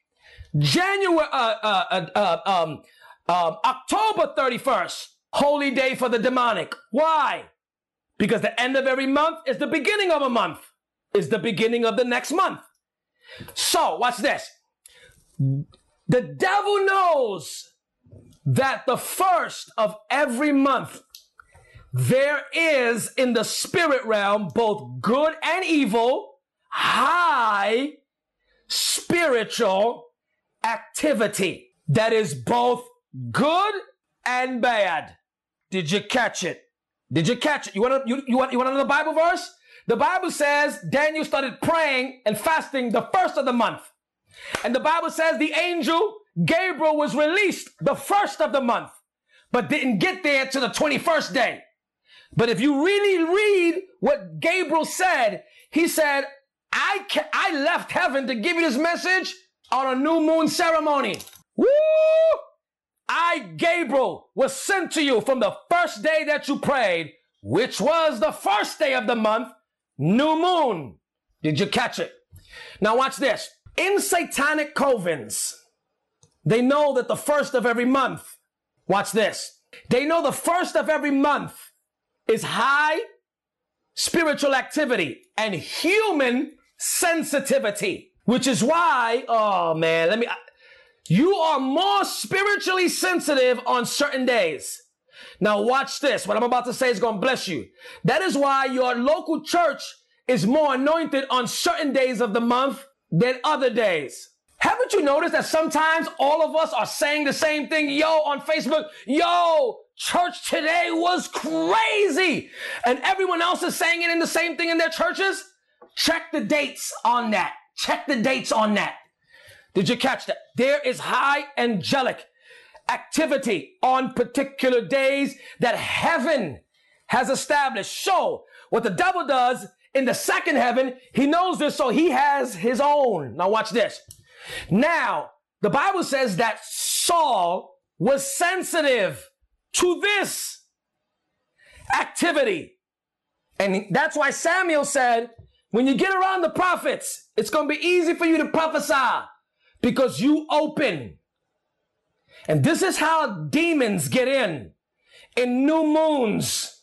January, uh, uh, uh, uh um, um, October 31st, holy day for the demonic. Why? Because the end of every month is the beginning of a month, is the beginning of the next month. So, watch this. The devil knows that the first of every month there is in the spirit realm both good and evil, high spiritual activity that is both good and bad. Did you catch it? Did you catch it? You want to, you, you want you want another Bible verse? The Bible says Daniel started praying and fasting the first of the month. And the Bible says the angel Gabriel was released the first of the month, but didn't get there to the 21st day. But if you really read what Gabriel said, he said, I, ca- I left heaven to give you this message on a new moon ceremony. Woo! I, Gabriel, was sent to you from the first day that you prayed, which was the first day of the month, new moon. Did you catch it? Now watch this. In satanic covens, they know that the first of every month, watch this. They know the first of every month is high spiritual activity and human sensitivity, which is why, oh man, let me, you are more spiritually sensitive on certain days. Now watch this. What I'm about to say is going to bless you. That is why your local church is more anointed on certain days of the month than other days. Haven't you noticed that sometimes all of us are saying the same thing? Yo, on Facebook, yo, church today was crazy. And everyone else is saying it in the same thing in their churches. Check the dates on that. Check the dates on that. Did you catch that? There is high angelic activity on particular days that heaven has established. So what the devil does in the second heaven, he knows this, so he has his own. Now watch this. Now, the Bible says that Saul was sensitive to this activity. And that's why Samuel said, when you get around the prophets, it's going to be easy for you to prophesy because you open. And this is how demons get in. In new moons,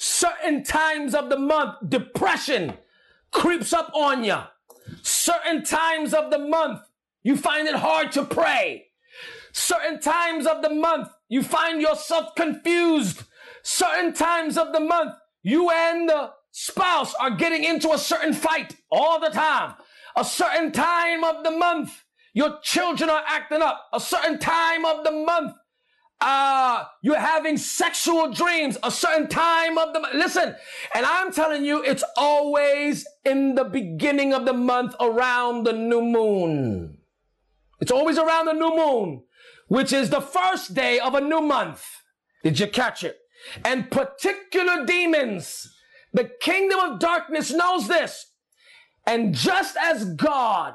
certain times of the month, depression creeps up on you. Certain times of the month, you find it hard to pray. Certain times of the month, you find yourself confused. Certain times of the month, you and the spouse are getting into a certain fight all the time. A certain time of the month, your children are acting up. A certain time of the month, uh, you're having sexual dreams a certain time of the month. Listen, and I'm telling you, it's always in the beginning of the month around the new moon. It's always around the new moon, which is the first day of a new month. Did you catch it? And particular demons, the kingdom of darkness knows this. And just as God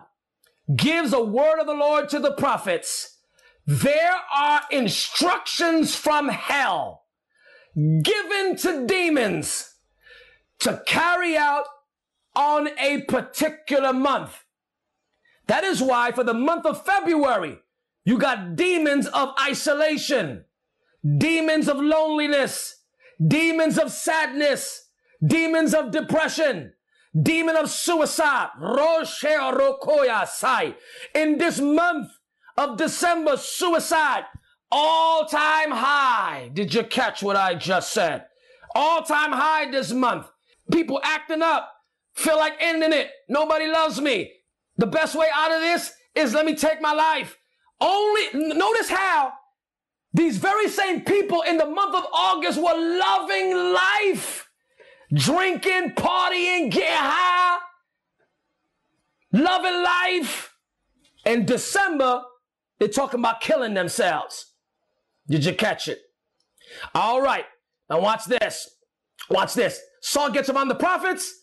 gives a word of the Lord to the prophets, there are instructions from hell given to demons to carry out on a particular month. That is why for the month of February, you got demons of isolation, demons of loneliness, demons of sadness, demons of depression, demon of suicide. In this month, of December, suicide, all time high. Did you catch what I just said? All time high this month. People acting up, feel like ending it. Nobody loves me. The best way out of this is let me take my life. Only notice how these very same people in the month of August were loving life, drinking, partying, getting high, loving life. In December, they're talking about killing themselves. Did you catch it? All right. Now watch this. Watch this. Saul gets around the prophets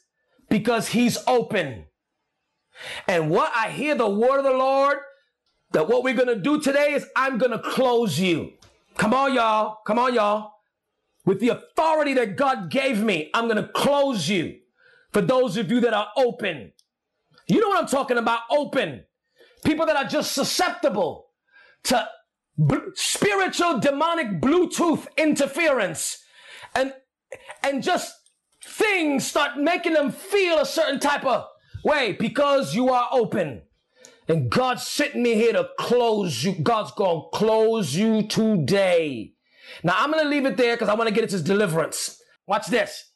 because he's open. And what I hear the word of the Lord that what we're going to do today is I'm going to close you. Come on, y'all. Come on, y'all. With the authority that God gave me, I'm going to close you for those of you that are open. You know what I'm talking about? Open. People that are just susceptible to b- spiritual demonic Bluetooth interference and, and just things start making them feel a certain type of way because you are open. And God's sitting me here to close you. God's going to close you today. Now I'm going to leave it there because I want to get into deliverance. Watch this.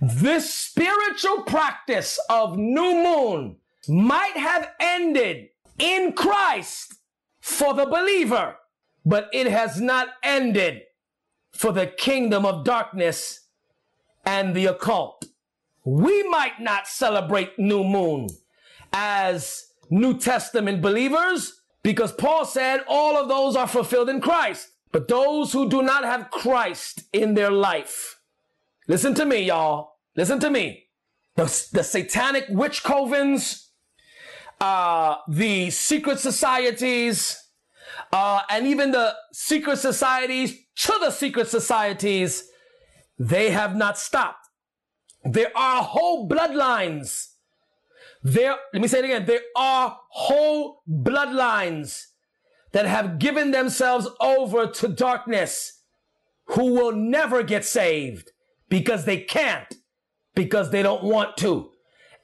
This spiritual practice of new moon might have ended in Christ for the believer, but it has not ended for the kingdom of darkness and the occult. We might not celebrate new moon as New Testament believers because Paul said all of those are fulfilled in Christ. But those who do not have Christ in their life, listen to me, y'all. Listen to me. The, the satanic witch covens, uh, the secret societies, uh, and even the secret societies to the secret societies, they have not stopped. There are whole bloodlines. There, let me say it again. There are whole bloodlines that have given themselves over to darkness who will never get saved because they can't, because they don't want to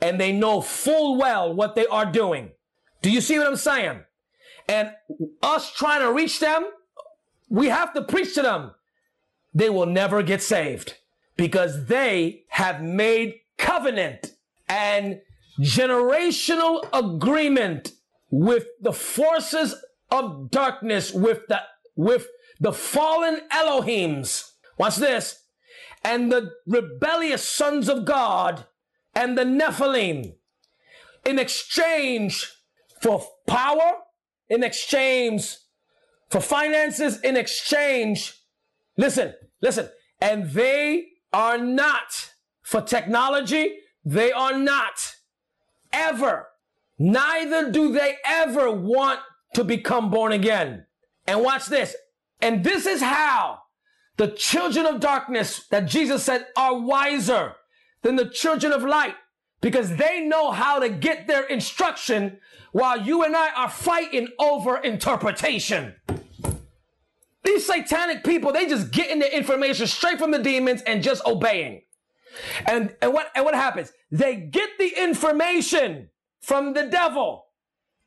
and they know full well what they are doing. Do you see what I'm saying? And us trying to reach them, we have to preach to them. They will never get saved because they have made covenant and generational agreement with the forces of darkness, with the, with the fallen Elohims. Watch this. And the rebellious sons of God and the Nephilim in exchange for power, in exchange for finances, in exchange. Listen, listen. And they are not for technology. They are not ever. Neither do they ever want to become born again. And watch this. And this is how the children of darkness that Jesus said are wiser than the children of light because they know how to get their instruction while you and I are fighting over interpretation. These satanic people, they just getting their information straight from the demons and just obeying. And, and what, and what happens? They get the information from the devil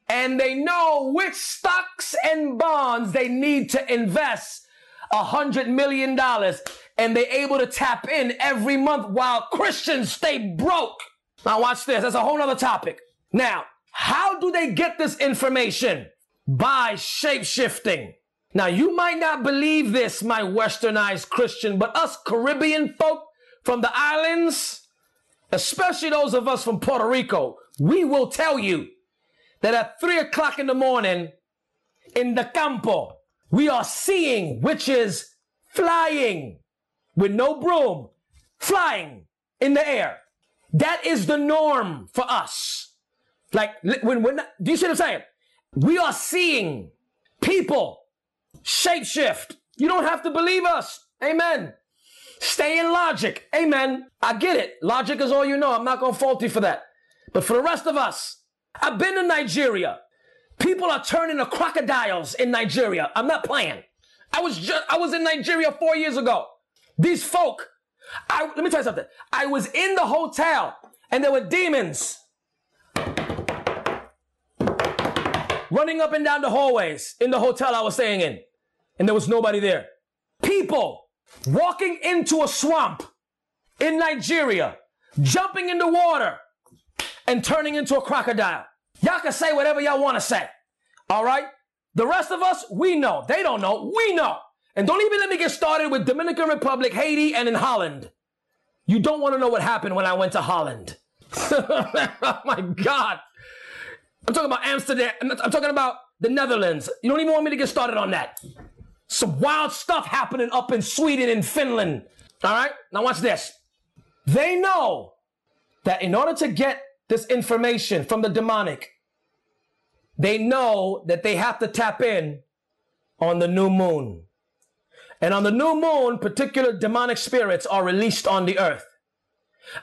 and they know which stocks and bonds they need to invest a hundred million dollars and they're able to tap in every month while Christians stay broke. Now watch this. That's a whole other topic. Now, how do they get this information? By shapeshifting. Now you might not believe this, my westernized Christian, but us Caribbean folk from the islands, especially those of us from Puerto Rico, we will tell you that at three o'clock in the morning in the campo, we are seeing witches flying with no broom, flying in the air. That is the norm for us. Like when when do you see what I'm saying? We are seeing people shapeshift. You don't have to believe us. Amen. Stay in logic. Amen. I get it. Logic is all you know. I'm not going to fault you for that. But for the rest of us, I've been to Nigeria. People are turning to crocodiles in Nigeria. I'm not playing. I was just, I was in Nigeria four years ago. These folk, I, let me tell you something. I was in the hotel and there were demons running up and down the hallways in the hotel I was staying in. And there was nobody there. People walking into a swamp in Nigeria, jumping in the water and turning into a crocodile. Y'all can say whatever y'all want to say. All right? The rest of us, we know. They don't know. We know. And don't even let me get started with Dominican Republic, Haiti, and in Holland. You don't want to know what happened when I went to Holland. [LAUGHS] oh my God. I'm talking about Amsterdam. I'm talking about the Netherlands. You don't even want me to get started on that. Some wild stuff happening up in Sweden and Finland. All right? Now watch this. They know that in order to get this information from the demonic, they know that they have to tap in on the new moon. And on the new moon, particular demonic spirits are released on the earth.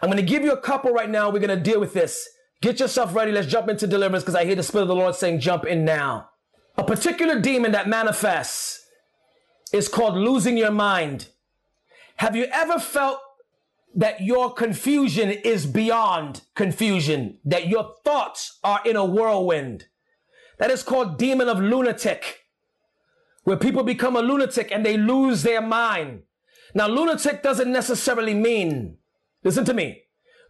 I'm going to give you a couple right now. We're going to deal with this. Get yourself ready. Let's jump into deliverance because I hear the Spirit of the Lord saying, jump in now. A particular demon that manifests is called losing your mind. Have you ever felt that your confusion is beyond confusion, that your thoughts are in a whirlwind? That is called demon of lunatic where people become a lunatic and they lose their mind. Now, lunatic doesn't necessarily mean, listen to me,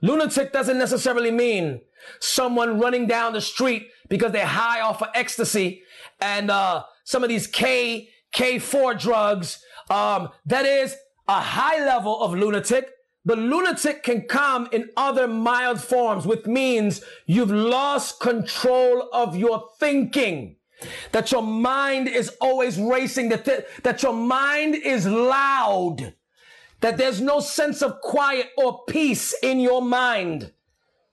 lunatic doesn't necessarily mean someone running down the street because they're high off of ecstasy and uh, some of these K, K4 drugs. Um, that is a high level of lunatic. The lunatic can come in other mild forms, which means you've lost control of your thinking that your mind is always racing, that, th- that your mind is loud, that there's no sense of quiet or peace in your mind.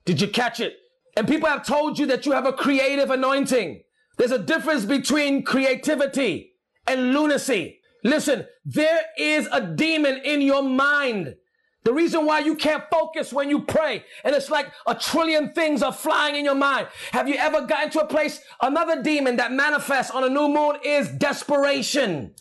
Did you catch it? And people have told you that you have a creative anointing. There's a difference between creativity and lunacy. Listen, there is a demon in your mind the reason why you can't focus when you pray and it's like a trillion things are flying in your mind. Have you ever gotten to a place? Another demon that manifests on a new moon is desperation.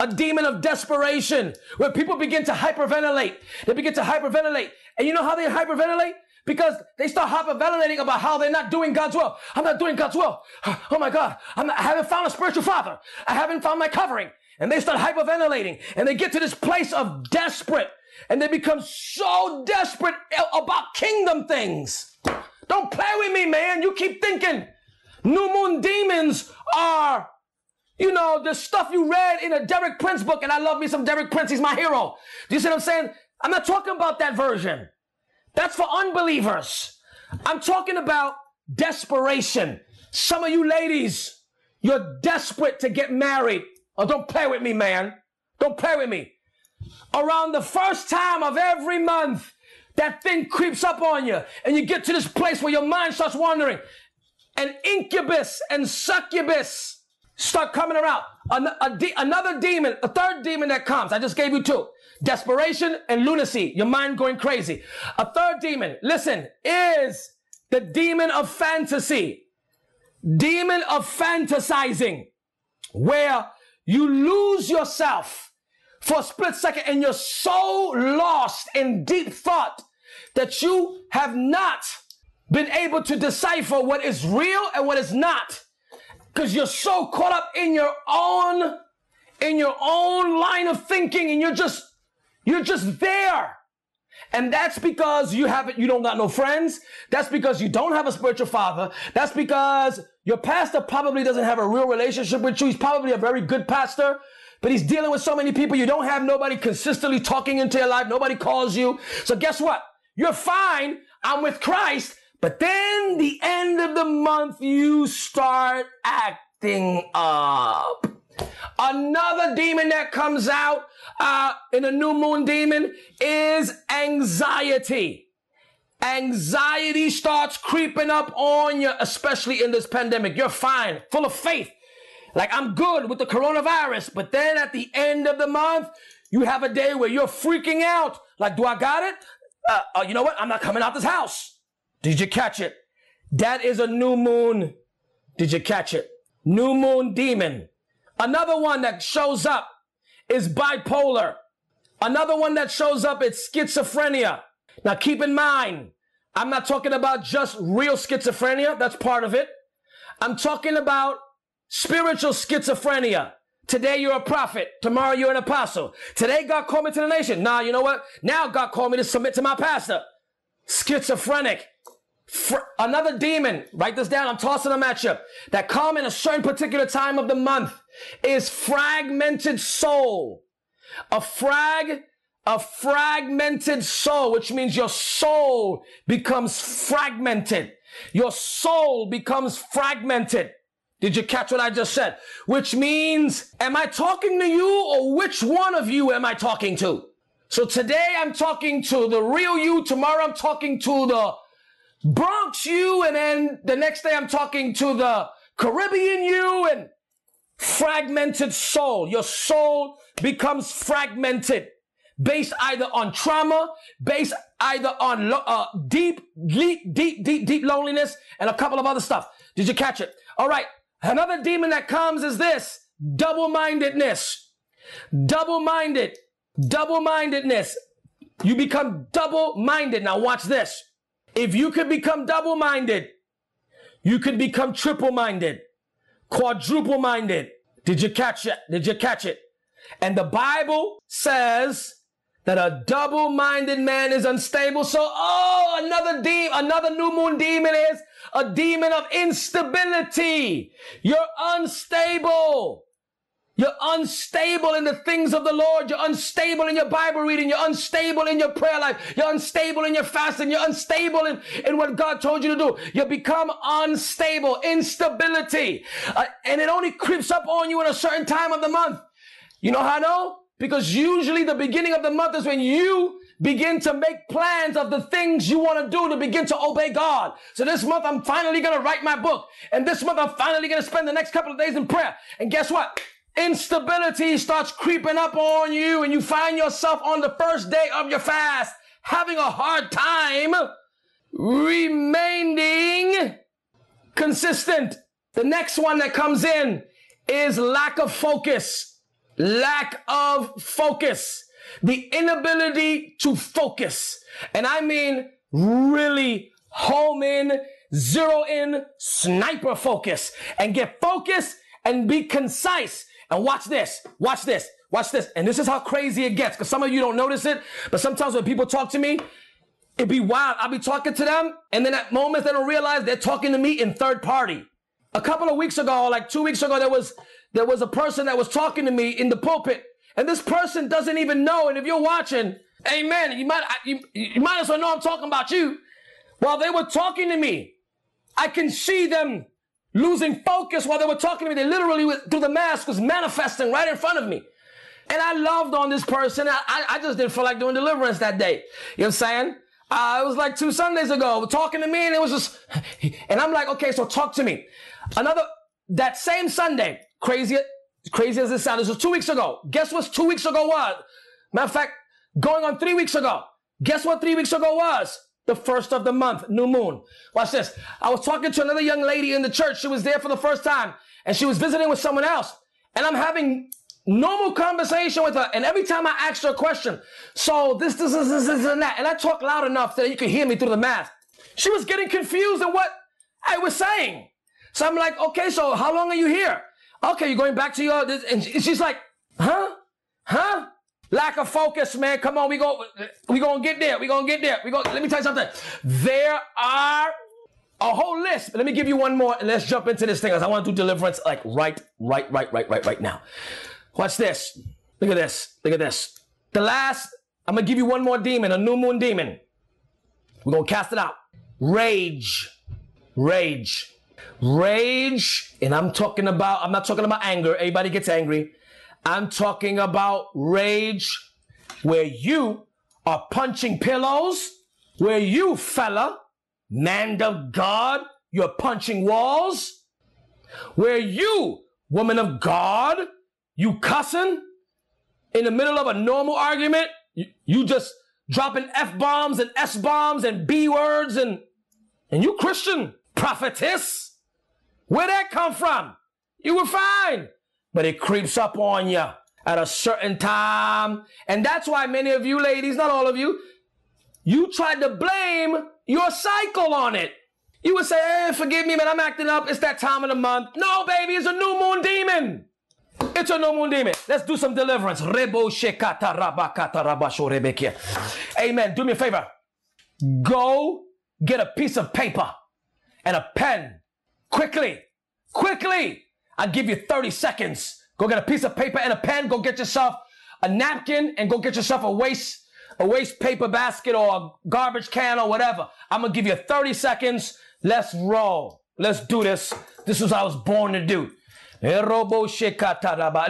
A demon of desperation where people begin to hyperventilate. They begin to hyperventilate. And you know how they hyperventilate? Because they start hyperventilating about how they're not doing God's will. I'm not doing God's will. [SIGHS] Oh my God. Not, I haven't found a spiritual father. I haven't found my covering. And they start hyperventilating and they get to this place of desperate and they become so desperate about kingdom things. Don't play with me, man. You keep thinking new moon demons are, you know, the stuff you read in a Derek Prince book. And I love me some Derek Prince. He's my hero. Do you see what I'm saying? I'm not talking about that version. That's for unbelievers. I'm talking about desperation. Some of you ladies, you're desperate to get married. Oh, don't play with me, man. Don't play with me around the first time of every month, that thing creeps up on you and you get to this place where your mind starts wandering and incubus and succubus start coming around. An- de- another demon, a third demon that comes. I just gave you two. Desperation and lunacy. Your mind going crazy. A third demon, listen, is the demon of fantasy. Demon of fantasizing where you lose yourself for a split second and you're so lost in deep thought that you have not been able to decipher what is real and what is not. Because you're so caught up in your own, in your own line of thinking and you're just, you're just there. And that's because you haven't, you don't got no friends. That's because you don't have a spiritual father. That's because your pastor probably doesn't have a real relationship with you. He's probably a very good pastor, but he's dealing with so many people. You don't have nobody consistently talking into your life. Nobody calls you. So guess what? You're fine. I'm with Christ. But then the end of the month, you start acting up. Another demon that comes out uh, in a new moon demon is anxiety. Anxiety starts creeping up on you, especially in this pandemic. You're fine, full of faith. Like I'm good with the coronavirus. But then at the end of the month, you have a day where you're freaking out. Like, do I got it? Uh, uh, you know what? I'm not coming out this house. Did you catch it? That is a new moon. Did you catch it? New moon demon. Another one that shows up is bipolar. Another one that shows up is schizophrenia. Now keep in mind, I'm not talking about just real schizophrenia. That's part of it. I'm talking about spiritual schizophrenia. Today you're a prophet. Tomorrow you're an apostle. Today God called me to the nation. Now you know what? Now God called me to submit to my pastor. Schizophrenic. Fr- another demon, write this down, I'm tossing them at you, that come in a certain particular time of the month is fragmented soul. A frag, a fragmented soul, which means your soul becomes fragmented. Your soul becomes fragmented. Did you catch what I just said? Which means, am I talking to you or which one of you am I talking to? So today I'm talking to the real you. Tomorrow I'm talking to the Bronx you, and then the next day I'm talking to the Caribbean you, and fragmented soul. Your soul becomes fragmented based either on trauma, based either on uh, deep, deep, deep, deep, deep loneliness, and a couple of other stuff. Did you catch it? All right. Another demon that comes is this double mindedness. Double minded. Double mindedness. You become double minded. Now, watch this. If you could become double minded, you could become triple minded, quadruple minded. Did you catch it? Did you catch it? And the Bible says that a double minded man is unstable. So, oh, another demon, another new moon demon is a demon of instability. You're unstable. You're unstable in the things of the Lord. You're unstable in your Bible reading. You're unstable in your prayer life. You're unstable in your fasting. You're unstable in, in what God told you to do. You become unstable, instability. Uh, and it only creeps up on you in a certain time of the month. You know how I know? Because usually the beginning of the month is when you begin to make plans of the things you want to do to begin to obey God. So this month I'm finally going to write my book. And this month I'm finally going to spend the next couple of days in prayer. And guess what? instability starts creeping up on you and you find yourself on the first day of your fast having a hard time remaining consistent. The next one that comes in is lack of focus. Lack of focus. The inability to focus. And I mean really home in, zero in, sniper focus and get focused and be concise and watch this, watch this, watch this. And this is how crazy it gets. Cause some of you don't notice it, but sometimes when people talk to me, it'd be wild. I'll be talking to them, and then at moments they don't realize they're talking to me in third party. A couple of weeks ago, like two weeks ago, there was there was a person that was talking to me in the pulpit, and this person doesn't even know. And if you're watching, amen, you might you, you might as well know I'm talking about you. While they were talking to me, I can see them losing focus while they were talking to me. They literally, through the mask, was manifesting right in front of me. And I loved on this person. I, I just didn't feel like doing deliverance that day. You know what I'm saying? Uh, it was like two Sundays ago, talking to me, and it was just, [LAUGHS] and I'm like, okay, so talk to me. Another, that same Sunday, crazy, crazy as it sounds, this was two weeks ago. Guess what two weeks ago was? Matter of fact, going on three weeks ago. Guess what three weeks ago was? the first of the month, new moon. Watch this. I was talking to another young lady in the church. She was there for the first time and she was visiting with someone else. And I'm having normal conversation with her. And every time I asked her a question, so this, this, this, this, this, and that, and I talk loud enough so that you can hear me through the mask. She was getting confused at what I was saying. So I'm like, okay, so how long are you here? Okay, you're going back to your, and she's like, huh? Huh? Lack of focus, man. Come on, we go, we gonna get there. We gonna get there. We go. Let me tell you something. There are a whole list. Let me give you one more, and let's jump into this thing. As I want to do deliverance, like right, right, right, right, right, right now. Watch this. Look at this. Look at this. The last. I'm gonna give you one more demon, a new moon demon. We're gonna cast it out. Rage. Rage. Rage. And I'm talking about, I'm not talking about anger. Everybody gets angry. I'm talking about rage where you are punching pillows, where you, fella, man of God, you're punching walls, where you, woman of God, you cussing in the middle of a normal argument, you, you just dropping F bombs and S bombs and B words and, and you Christian prophetess. Where that come from? You were fine but it creeps up on you at a certain time. And that's why many of you ladies, not all of you, you tried to blame your cycle on it. You would say, hey, forgive me, man, I'm acting up. It's that time of the month. No, baby, it's a new moon demon. It's a new moon demon. Let's do some deliverance. Amen. Do me a favor. Go get a piece of paper and a pen. Quickly. Quickly. I give you 30 seconds. Go get a piece of paper and a pen. Go get yourself a napkin and go get yourself a waste, a waste paper basket or a garbage can or whatever. I'm going to give you 30 seconds. Let's roll. Let's do this. This is what I was born to do. And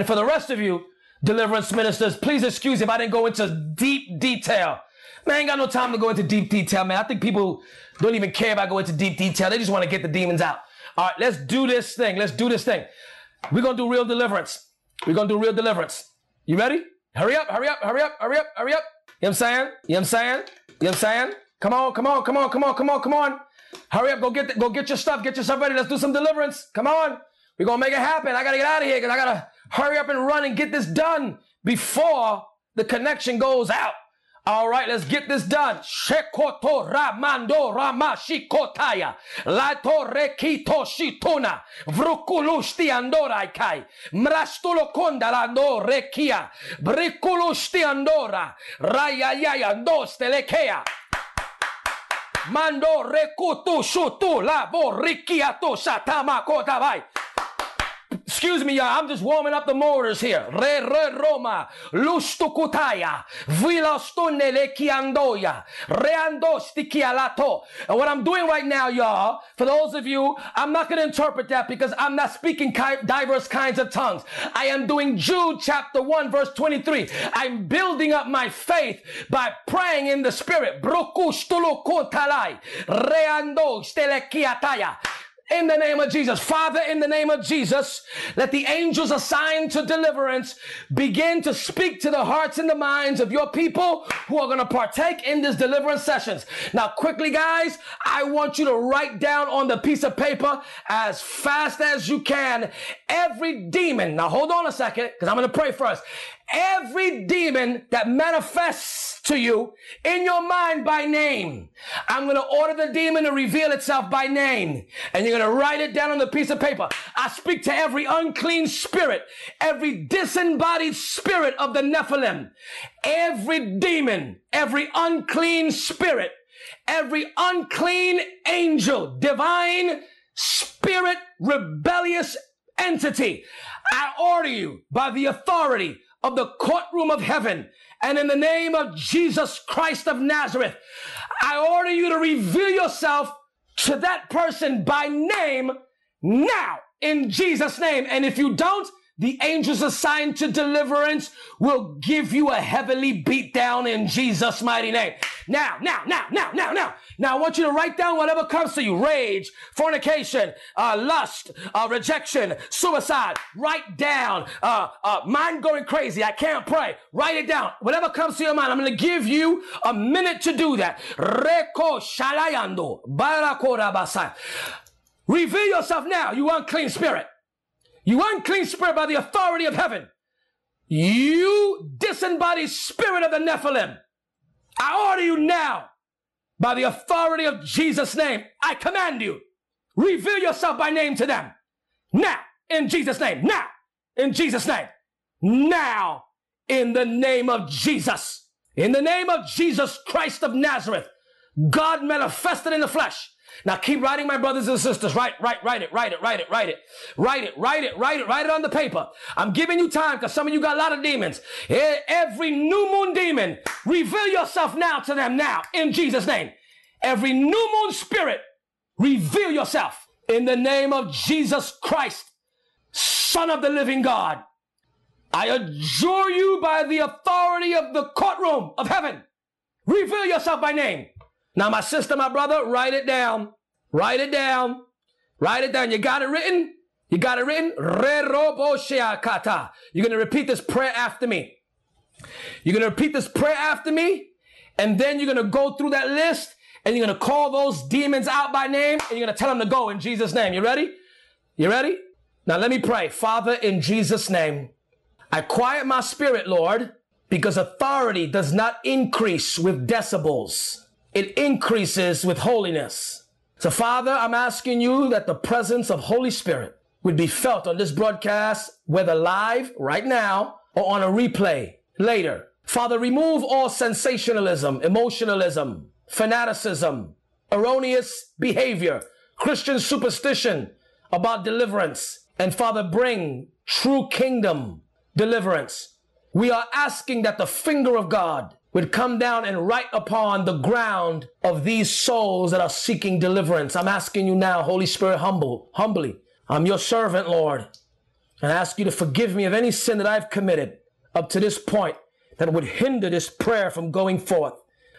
for the rest of you, deliverance ministers, please excuse if I didn't go into deep detail. Man, I ain't got no time to go into deep detail, man. I think people don't even care if I go into deep detail. They just want to get the demons out. All right, let's do this thing. Let's do this thing. We're going to do real deliverance. We're going to do real deliverance. You ready? Hurry up, hurry up, hurry up, hurry up, hurry up. You know what I'm saying? You know what I'm saying? You know what I'm saying? Come on, come on, come on, come on, come on, come on. Hurry up, go get the, go get your stuff, get yourself ready. Let's do some deliverance. Come on. We're gonna make it happen. I gotta get out of here because I gotta hurry up and run and get this done before the connection goes out. All right, let's get this done. Shekoto ramando ramashikotaya. Lato rekito shituna. Vrukulushti andorai kai. Mrastulo kondalando rekia. Brikulushti andora. Raya yaya lekea. Mando rekutu shutu la borikiato satama kotabai. Excuse me, y'all. I'm just warming up the motors here. Re re Roma. Lusto kutaya. Vila stunele kiandoya. Reando stikialato. And what I'm doing right now, y'all, for those of you, I'm not going to interpret that because I'm not speaking diverse kinds of tongues. I am doing Jude chapter 1 verse 23. I'm building up my faith by praying in the spirit. Reando stelekiataya in the name of Jesus. Father, in the name of Jesus, let the angels assigned to deliverance begin to speak to the hearts and the minds of your people who are going to partake in this deliverance sessions. Now, quickly, guys, I want you to write down on the piece of paper as fast as you can every demon. Now, hold on a second because I'm going to pray first every demon that manifests to you in your mind by name. I'm going to order the demon to reveal itself by name. And you're going to write it down on the piece of paper. I speak to every unclean spirit, every disembodied spirit of the Nephilim, every demon, every unclean spirit, every unclean angel, divine spirit, rebellious entity. I order you by the authority of the courtroom of heaven. And in the name of Jesus Christ of Nazareth, I order you to reveal yourself to that person by name now in Jesus' name. And if you don't, the angels assigned to deliverance will give you a heavenly beatdown in Jesus' mighty name. Now, now, now, now, now, now. Now I want you to write down whatever comes to you. Rage, fornication, uh, lust, uh, rejection, suicide. Write down, uh, uh, mind going crazy. I can't pray. Write it down. Whatever comes to your mind. I'm going to give you a minute to do that. Reko shalayando. Reveal yourself now, you unclean spirit. You unclean spirit by the authority of heaven. You disembodied spirit of the Nephilim. I order you now. By the authority of Jesus' name, I command you, reveal yourself by name to them. Now, in Jesus' name. Now, in Jesus' name. Now, in the name of Jesus. In the name of Jesus Christ of Nazareth, God manifested in the flesh. Now keep writing, my brothers and sisters. Write, write, write it, write it, write it, write it, write it, write it, write it, write it on the paper. I'm giving you time because some of you got a lot of demons. Every new moon demon, reveal yourself now to them now in Jesus' name. Every new moon spirit, reveal yourself in the name of Jesus Christ, Son of the living God. I adjure you by the authority of the courtroom of heaven. Reveal yourself by name. Now, my sister, my brother, write it down. Write it down. Write it down. You got it written? You got it written? You're going to repeat this prayer after me. You're going to repeat this prayer after me. And then you're going to go through that list and you're going to call those demons out by name and you're going to tell them to go in Jesus' name. You ready? You ready? Now let me pray. Father, in Jesus' name, I quiet my spirit, Lord, because authority does not increase with decibels. It increases with holiness. So Father, I'm asking you that the presence of Holy Spirit would be felt on this broadcast, whether live right now or on a replay later. Father, remove all sensationalism, emotionalism, fanaticism, erroneous behavior, Christian superstition about deliverance. And Father, bring true kingdom deliverance. We are asking that the finger of God would come down and write upon the ground of these souls that are seeking deliverance. I'm asking you now, Holy Spirit, humble, humbly. I'm your servant, Lord. And I ask you to forgive me of any sin that I've committed up to this point that would hinder this prayer from going forth.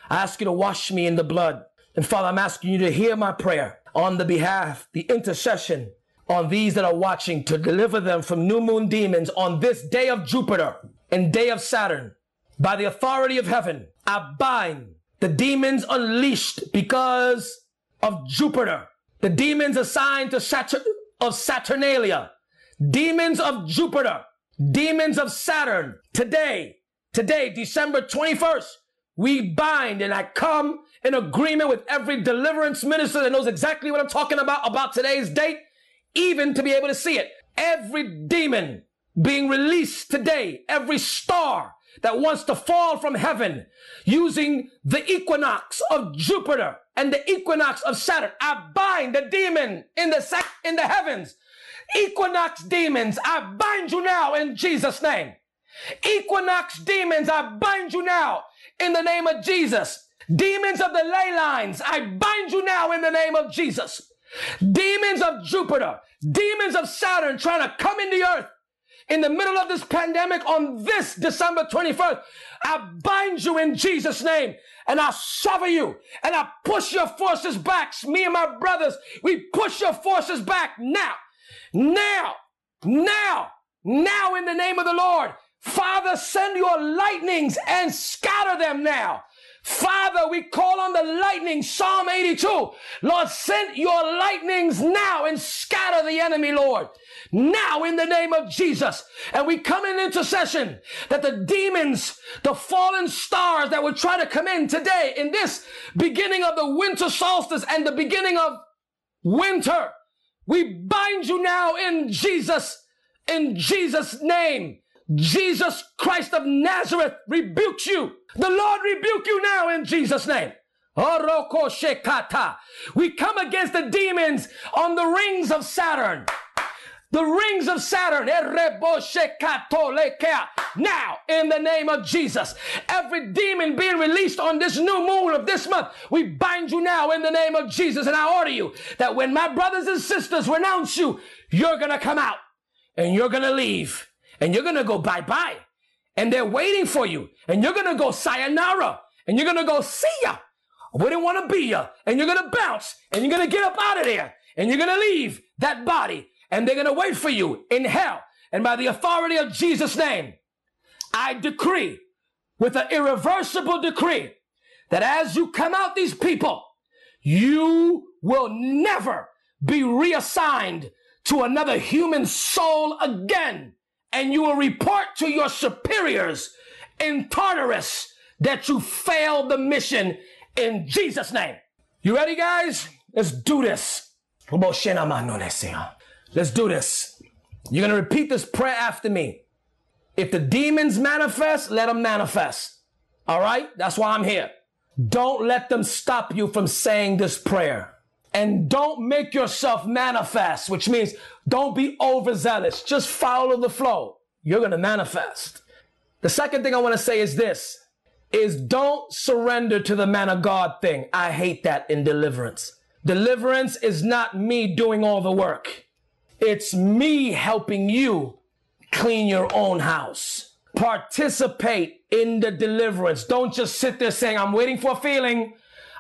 I ask you to wash me in the blood. And Father, I'm asking you to hear my prayer on the behalf, the intercession on these that are watching to deliver them from new moon demons on this day of Jupiter and day of Saturn. By the authority of heaven, I bind the demons unleashed because of Jupiter, the demons assigned to Saturn, of Saturnalia, demons of Jupiter, demons of Saturn. Today, today, December 21st, we bind and I come in agreement with every deliverance minister that knows exactly what I'm talking about, about today's date even to be able to see it. Every demon being released today, every star that wants to fall from heaven using the equinox of Jupiter and the equinox of Saturn. I bind the demon in the sec- in the heavens. Equinox demons, I bind you now in Jesus' name. Equinox demons, I bind you now in the name of Jesus. Demons of the ley lines, I bind you now in the name of Jesus. Demons of Jupiter, demons of Saturn trying to come in the earth in the middle of this pandemic on this December 21st. I bind you in Jesus' name and I sever you and I push your forces back. Me and my brothers, we push your forces back now, now, now, now in the name of the Lord. Father, send your lightnings and scatter them now. Father, we call on the lightning, Psalm 82. Lord, send your lightnings now and scatter the enemy, Lord. Now in the name of Jesus. And we come in intercession that the demons, the fallen stars that would try to come in today in this beginning of the winter solstice and the beginning of winter, we bind you now in Jesus, in Jesus' name. Jesus Christ of Nazareth rebukes you. The Lord rebuke you now in Jesus' name. We come against the demons on the rings of Saturn. The rings of Saturn. Now, in the name of Jesus, every demon being released on this new moon of this month, we bind you now in the name of Jesus. And I order you that when my brothers and sisters renounce you, you're going to come out and you're going to leave and you're going to go bye bye. And they're waiting for you. And you're going to go sayonara. And you're going to go see ya. We didn't want to be ya. And you're going to bounce. And you're going to get up out of there. And you're going to leave that body. And they're going to wait for you in hell. And by the authority of Jesus' name, I decree with an irreversible decree that as you come out these people, you will never be reassigned to another human soul again and you will report to your superiors in Tartarus that you failed the mission in Jesus' name. You ready, guys? Let's do this. Let's do this. You're going to repeat this prayer after me. If the demons manifest, let them manifest. All right? That's why I'm here. Don't let them stop you from saying this prayer. And don't make yourself manifest, which means don't be overzealous. Just follow the flow. You're going to manifest. The second thing I want to say is this is don't surrender to the man of God thing. I hate that in deliverance. Deliverance is not me doing all the work. It's me helping you clean your own house. Participate in the deliverance. Don't just sit there saying, I'm waiting for a feeling.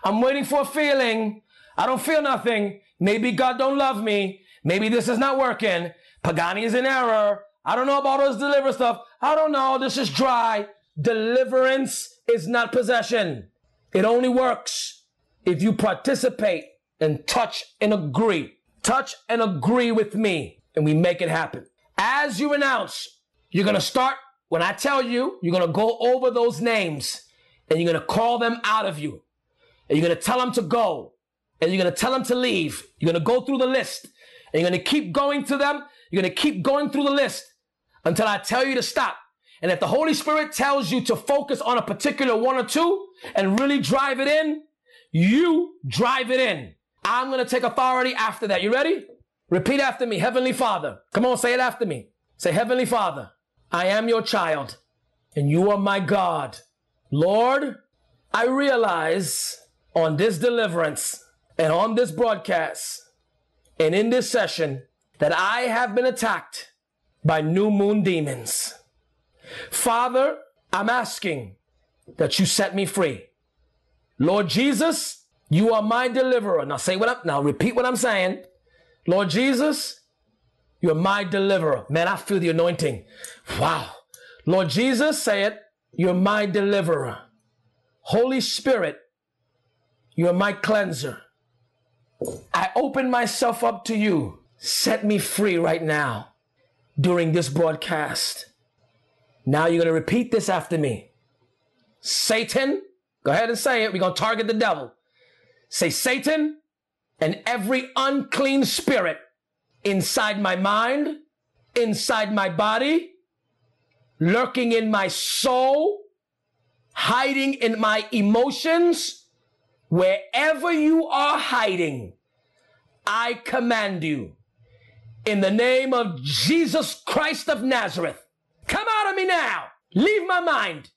I'm waiting for a feeling. I don't feel nothing. Maybe God don't love me. Maybe this is not working. Pagani is in error. I don't know about all this deliverance stuff. I don't know. This is dry. Deliverance is not possession. It only works if you participate and touch and agree. Touch and agree with me and we make it happen. As you announce, you're going to start when I tell you, you're going to go over those names and you're going to call them out of you. And you're going to tell them to go. And you're going to tell them to leave. You're going to go through the list. And you're going to keep going to them. You're going to keep going through the list until I tell you to stop. And if the Holy Spirit tells you to focus on a particular one or two and really drive it in, you drive it in. I'm going to take authority after that. You ready? Repeat after me. Heavenly Father. Come on, say it after me. Say, Heavenly Father. I am your child and you are my God. Lord, I realize on this deliverance and on this broadcast and in this session that I have been attacked by new moon demons. Father, I'm asking that you set me free. Lord Jesus, you are my deliverer. Now say what I'm, now repeat what I'm saying. Lord Jesus, you're my deliverer. Man, I feel the anointing. Wow. Lord Jesus, say it. You're my deliverer. Holy Spirit, you're my cleanser. I open myself up to you. Set me free right now during this broadcast. Now you're going to repeat this after me. Satan, go ahead and say it. We're going to target the devil. Say, Satan and every unclean spirit inside my mind, inside my body, lurking in my soul, hiding in my emotions, wherever you are hiding, I command you in the name of Jesus Christ of Nazareth, come out of me now. Leave my mind.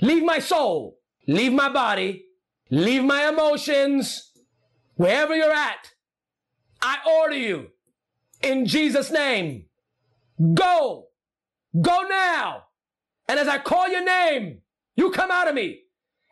Leave my soul. Leave my body. Leave my emotions. Wherever you're at, I order you in Jesus' name. Go. Go now. And as I call your name, you come out of me.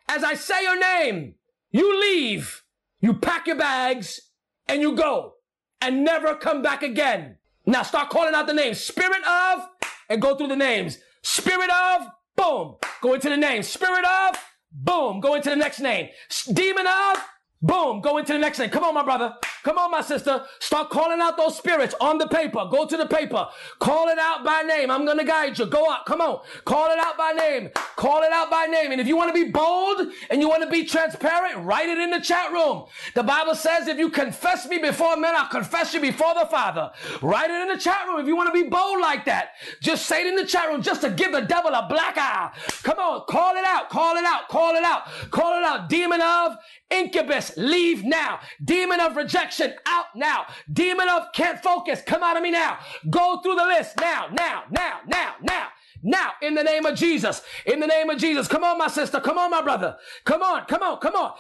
As I say your name, you leave. You pack your bags and you go and never come back again. Now start calling out the names. Spirit of, and go through the names. Spirit of, boom, go into the name. Spirit of, boom, go into the next name. Demon of, Boom, go into the next thing. Come on, my brother. Come on, my sister. Start calling out those spirits on the paper. Go to the paper. Call it out by name. I'm going to guide you. Go out. Come on. Call it out by name. Call it out by name. And if you want to be bold and you want to be transparent, write it in the chat room. The Bible says, if you confess me before men, I'll confess you before the Father. Write it in the chat room if you want to be bold like that. Just say it in the chat room just to give the devil a black eye. Come on. Call it out. Call it out. Call it out. Call it out. Demon of Incubus, leave now. Demon of rejection, out now. Demon of can't focus, come out of me now. Go through the list now, now, now, now, now. Now, in the name of Jesus, in the name of Jesus. Come on, my sister. Come on, my brother. Come on, come on, come on.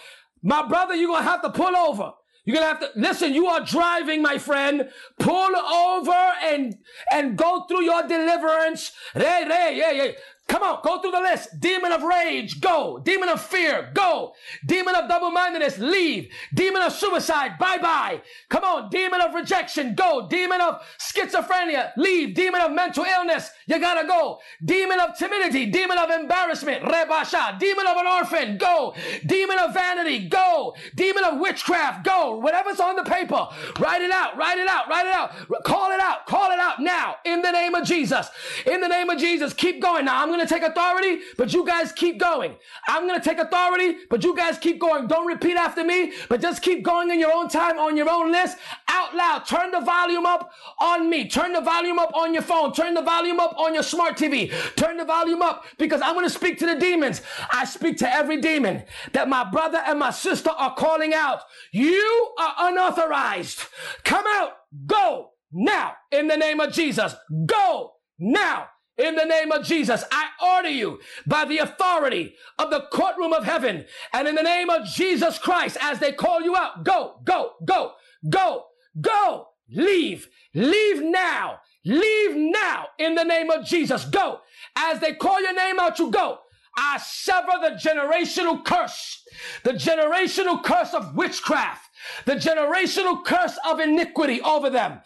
My brother, you're to have to pull over. You're to have to, listen, you are driving, my friend. Pull over and, and go through your deliverance. Re, re, yeah, yeah. Come on, go through the list. Demon of rage, go. Demon of fear, go. Demon of double mindedness, leave. Demon of suicide, bye bye. Come on, demon of rejection, go. Demon of schizophrenia, leave. Demon of mental illness, you gotta go. Demon of timidity, demon of embarrassment, rebasha. Demon of an orphan, go. Demon of vanity, go. Demon of witchcraft, go. Whatever's on the paper, write it out, write it out, write it out. Call it out, call it out now in the name of Jesus. In the name of Jesus, keep going. Now I'm to take authority, but you guys keep going. I'm to take authority, but you guys keep going. Don't repeat after me, but just keep going in your own time, on your own list, out loud. Turn the volume up on me. Turn the volume up on your phone. Turn the volume up on your smart TV. Turn the volume up because I'm going to speak to the demons. I speak to every demon that my brother and my sister are calling out. You are unauthorized. Come out. Go now in the name of Jesus. Go now in the name of Jesus, I order you by the authority of the courtroom of heaven and in the name of Jesus Christ, as they call you out, go, go, go, go, go, leave, leave now, leave now in the name of Jesus. Go. As they call your name out, you go. I sever the generational curse, the generational curse of witchcraft, the generational curse of iniquity over them.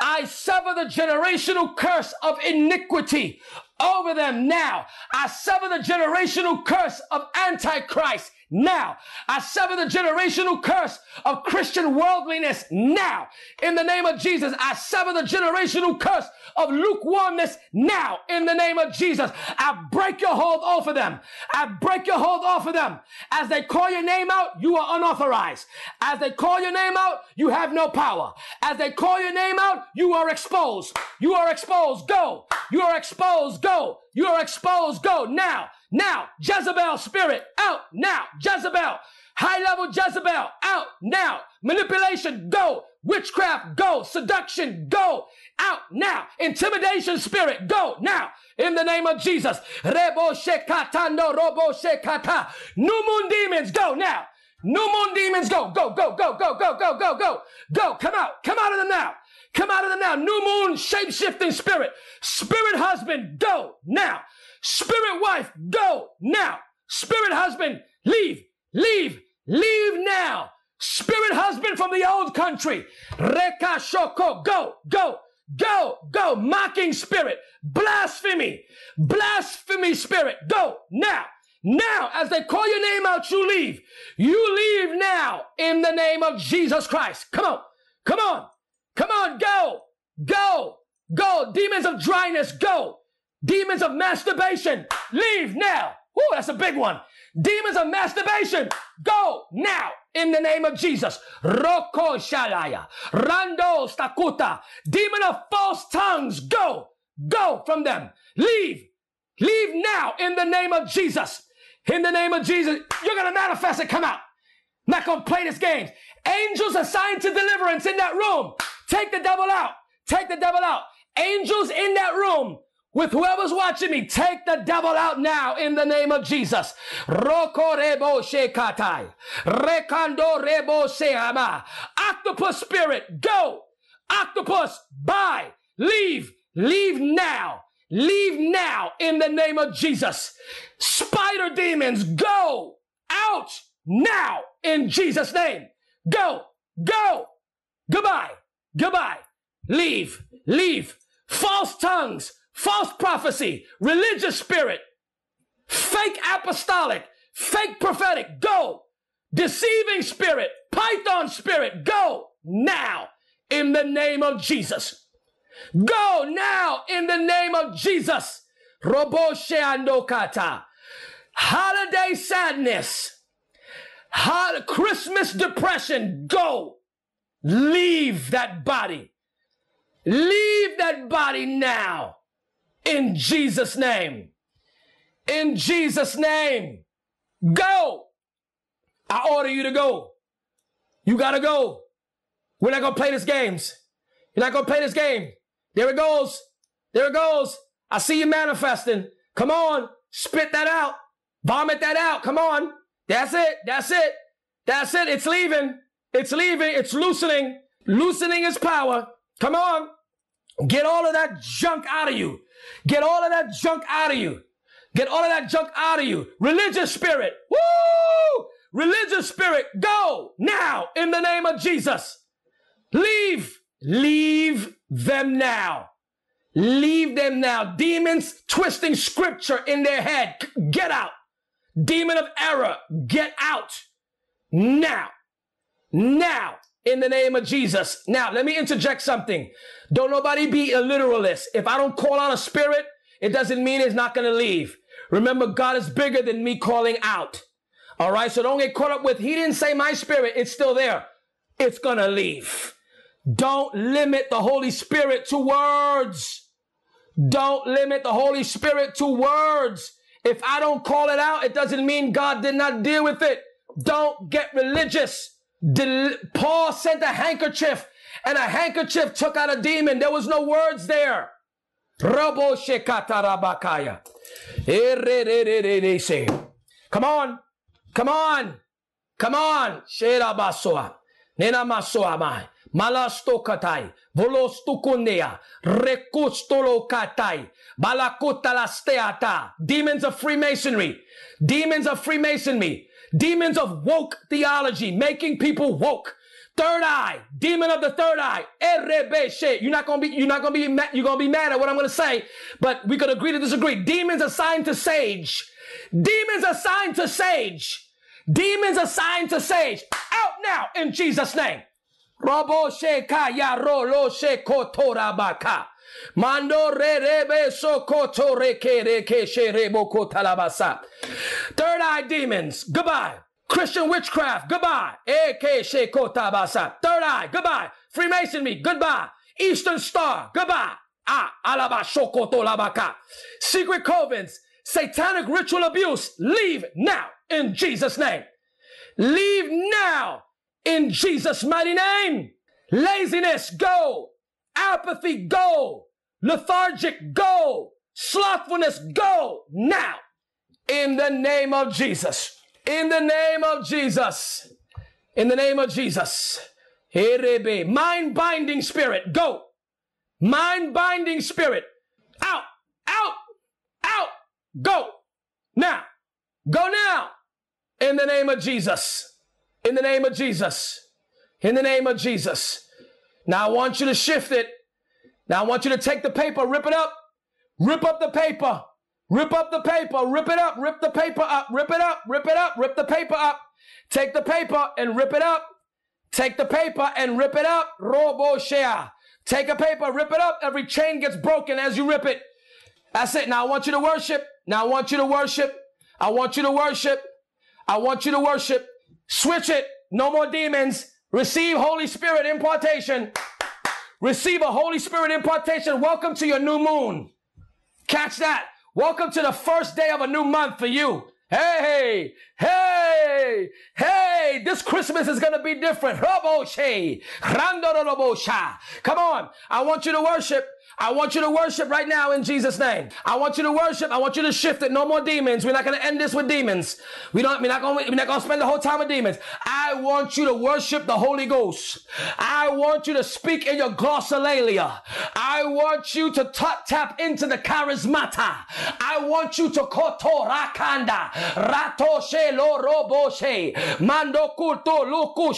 I sever the generational curse of iniquity over them now. I sever the generational curse of Antichrist now. I sever the generational curse of Christian worldliness now. In the name of Jesus, I sever the generational curse of lukewarmness now. In the name of Jesus, I break your hold off of them. I break your hold off of them. As they call your name out, you are unauthorized. As they call your name out, you have no power. As they call your name out, you are exposed. You are exposed. Go. You are exposed. Go. You are exposed. Go now. Now, Jezebel spirit out now. Jezebel, high level Jezebel out now. Manipulation go. Witchcraft go. Seduction go out now. Intimidation spirit go now. In the name of Jesus. Rebo shekatando robo shekata. New moon demons go now. New moon demons go. Go, go, go, go, go, go, go, go. Go. Come out. Come out of them now. Come out of them now. New moon shape shifting spirit. Spirit husband go now. Spirit wife, go now. Spirit husband, leave, leave, leave now. Spirit husband from the old country, Reka Shoko, go, go, go, go. Mocking spirit, blasphemy, blasphemy spirit, go now. Now, as they call your name out, you leave. You leave now in the name of Jesus Christ. Come on, come on, come on, go, go, go. Demons of dryness, go. Demons of masturbation, leave now. Woo, that's a big one. Demons of masturbation, go now in the name of Jesus. Roko shalaya, rando stakuta. Demon of false tongues, go, go from them. Leave, leave now in the name of Jesus. In the name of Jesus, you're gonna manifest it. Come out. Not gonna play this game. Angels assigned to deliverance in that room. Take the devil out. Take the devil out. Angels in that room with whoever's watching me, take the devil out now in the name of Jesus. Roko rebo shekatai. Rebo seama. Octopus spirit, go. Octopus, bye. Leave. Leave now. Leave now in the name of Jesus. Spider demons, go out now in Jesus' name. Go. Go. Goodbye. Goodbye. Leave. Leave. False tongues false prophecy, religious spirit, fake apostolic, fake prophetic, go. Deceiving spirit, python spirit, go now in the name of Jesus. Go now in the name of Jesus. Roboshe andokata. Holiday sadness. Hol- Christmas depression. Go. Leave that body. Leave that body now. In Jesus' name. In Jesus' name. Go. I order you to go. You gotta go. We're not gonna play this games. You're not gonna play this game. There it goes. There it goes. I see you manifesting. Come on. Spit that out. Vomit that out. Come on. That's it. That's it. That's it. It's leaving. It's leaving. It's loosening. Loosening its power. Come on. Get all of that junk out of you. Get all of that junk out of you. Get all of that junk out of you. Religious spirit. Woo! Religious spirit, go now in the name of Jesus. Leave. Leave them now. Leave them now. Demons twisting scripture in their head. Get out. Demon of error, get out. now. Now, in the name of Jesus. Now, let me interject something. Don't nobody be a literalist. If I don't call out a spirit, it doesn't mean it's not going to leave. Remember, God is bigger than me calling out. All right. So don't get caught up with, he didn't say my spirit. It's still there. It's going to leave. Don't limit the Holy Spirit to words. Don't limit the Holy Spirit to words. If I don't call it out, it doesn't mean God did not deal with it. Don't get religious. Del- Paul sent a handkerchief and a handkerchief took out a demon. There was no words there. Come on. Come on. Come on. Nena. Demons of Freemasonry. Demons of Freemasonry. Demons of woke theology, making people woke. Third eye, demon of the third eye. You're not gonna be, you're not gonna be mad, you're gonna be mad at what I'm gonna say, but we could agree to disagree. Demons assigned to sage. Demons assigned to sage. Demons assigned to sage. Out now in Jesus' name. Robo rolo shekotora baka. Mando re rebe sokoto. Third eye demons. Goodbye. Christian witchcraft, goodbye. Eke shekotabasa. Third eye, goodbye. Freemasonry, goodbye. Eastern Star, goodbye. Ah, alaba shokoto labaka. Secret covens, satanic ritual abuse, leave now in Jesus' name. Leave now in Jesus' mighty name. Laziness, go. Apathy, go. Lethargic, go. Slothfulness, go now in the name of Jesus. In the name of Jesus. In the name of Jesus. Mind binding spirit, go. Mind binding spirit, out, out, out, go. Now, go now. In the name of Jesus. In the name of Jesus. In the name of Jesus. Now I want you to shift it. Now I want you to take the paper, rip it up, rip up the paper. Rip up the paper, rip it up, rip the paper up, rip it up, rip it up, rip the paper up. Take the paper and rip it up. Take the paper and rip it up. Robo share. Take a paper, rip it up. Every chain gets broken as you rip it. That's it. Now I want you to worship. Now I want you to worship. I want you to worship. I want you to worship. Switch it. No more demons. Receive Holy Spirit impartation. Receive a Holy Spirit impartation. Welcome to your new moon. Catch that. Welcome to the first day of a new month for you. Hey, hey, hey, this Christmas is going to be different. Come on. I want you to worship. I want you to worship right now in Jesus' name. I want you to worship. I want you to shift it. No more demons. We're not going to end this with demons. We don't, we're not going, we're not going to spend the whole time with demons. I want you to worship the Holy Ghost. I want you to speak in your glossolalia. I want you to t- tap into the charismata. I want you to koto rakanda. Rato she lo robo she. Mando kulto luku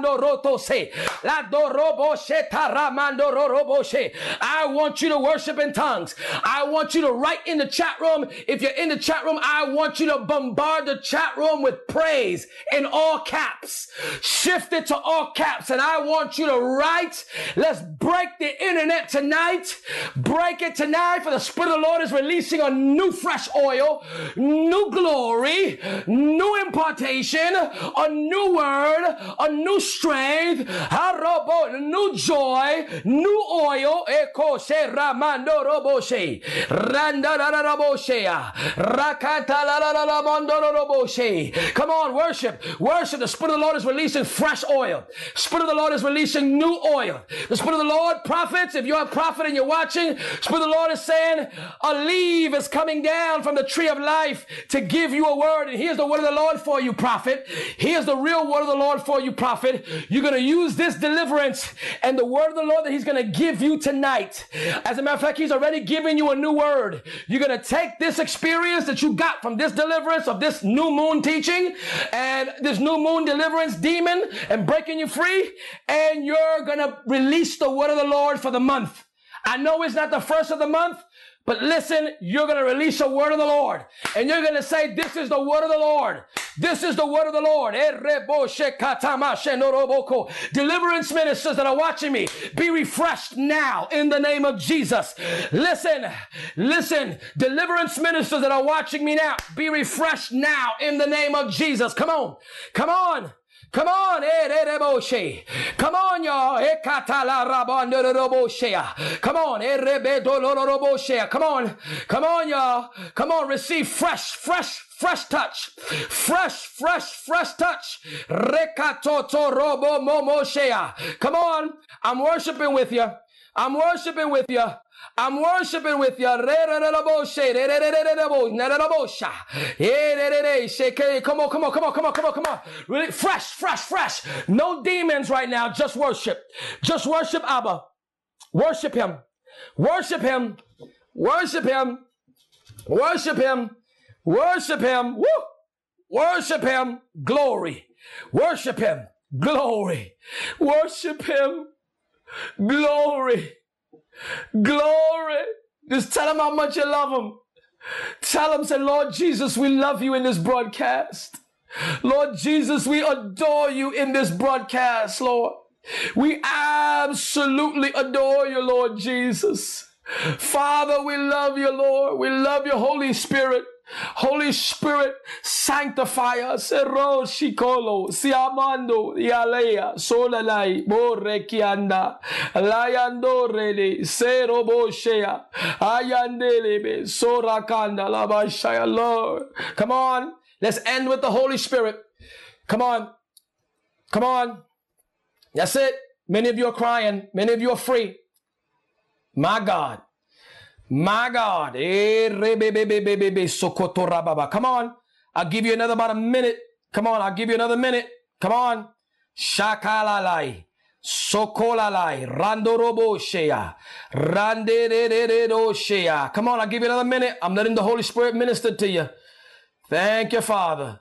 no roto se. La do robo she taramando robo she. I want you to worship in tongues. I want you to write in the chat room. If you're in the chat room, I want you to bombard the chat room with praise in all caps. Shift it to all caps. And I want you to write. Let's break the internet tonight. Break it tonight for the Spirit of the Lord is releasing a new fresh oil, new glory, new impartation, a new word, a new strength, a new joy, new oil. Koshe Ramando Roboshe. Randa. Rakata la la la la Mondo Roboshe. Come on, worship. Worship. The Spirit of the Lord is releasing fresh oil. Spirit of the Lord is releasing new oil. The Spirit of the Lord, prophets, if you're a prophet and you're watching, Spirit of the Lord is saying, a leaf is coming down from the tree of life to give you a word. And here's the word of the Lord for you, prophet. Here's the real word of the Lord for you, prophet. You're going to use this deliverance and the word of the Lord that He's going to give you tonight as a matter of fact, he's already given you a new word. You're going to take this experience that you got from this deliverance of this new moon teaching and this new moon deliverance demon and breaking you free. And you're going to release the word of the Lord for the month. I know it's not the first of the month, But listen, you're going to release a word of the Lord. And you're going to say, this is the word of the Lord. This is the word of the Lord. Eh, Deliverance ministers that are watching me, be refreshed now in the name of Jesus. Listen, listen. Deliverance ministers that are watching me now, be refreshed now in the name of Jesus. Come on. Come on. Come on, eh, Come on, y'all. Eh, Come on, eh, Come on, come on, y'all. Come on, receive fresh, fresh, fresh touch, fresh, fresh, fresh touch. Come on, I'm worshiping with you. I'm worshiping with you. I'm worshiping with you. Come on, come on, come on, come on, come on, come on. Really fresh, fresh, fresh. No demons right now. Just worship. Just worship Abba. Worship him. Worship him. Worship him. Worship him. Worship him. Woo! Worship him. Glory. Worship him. Glory. Worship him. Glory. Glory. Just tell him how much you love him. Tell him, say, Lord Jesus, we love you in this broadcast. Lord Jesus, we adore you in this broadcast, Lord. We absolutely adore you, Lord Jesus. Father, we love you, Lord. We love you, Holy Spirit. Holy Spirit, sanctify us. Shikolo, Siamando, Yalea, Solalai, Borekianda, Layandorele, Seroboshea, Ayandelebe, Sorakanda, Labashaya, Lord. Come on, let's end with the Holy Spirit. Come on, come on. That's it. Many of you are crying, many of you are free. My God. My God. Come on. I'll give you another about a minute. Come on. I'll give you another minute. Come on. Shakalalai. Sokolalai. Randorobo shea. Randereredo shea. Come on. I'll give you another minute. I'm letting the Holy Spirit minister to you. Thank you, Father.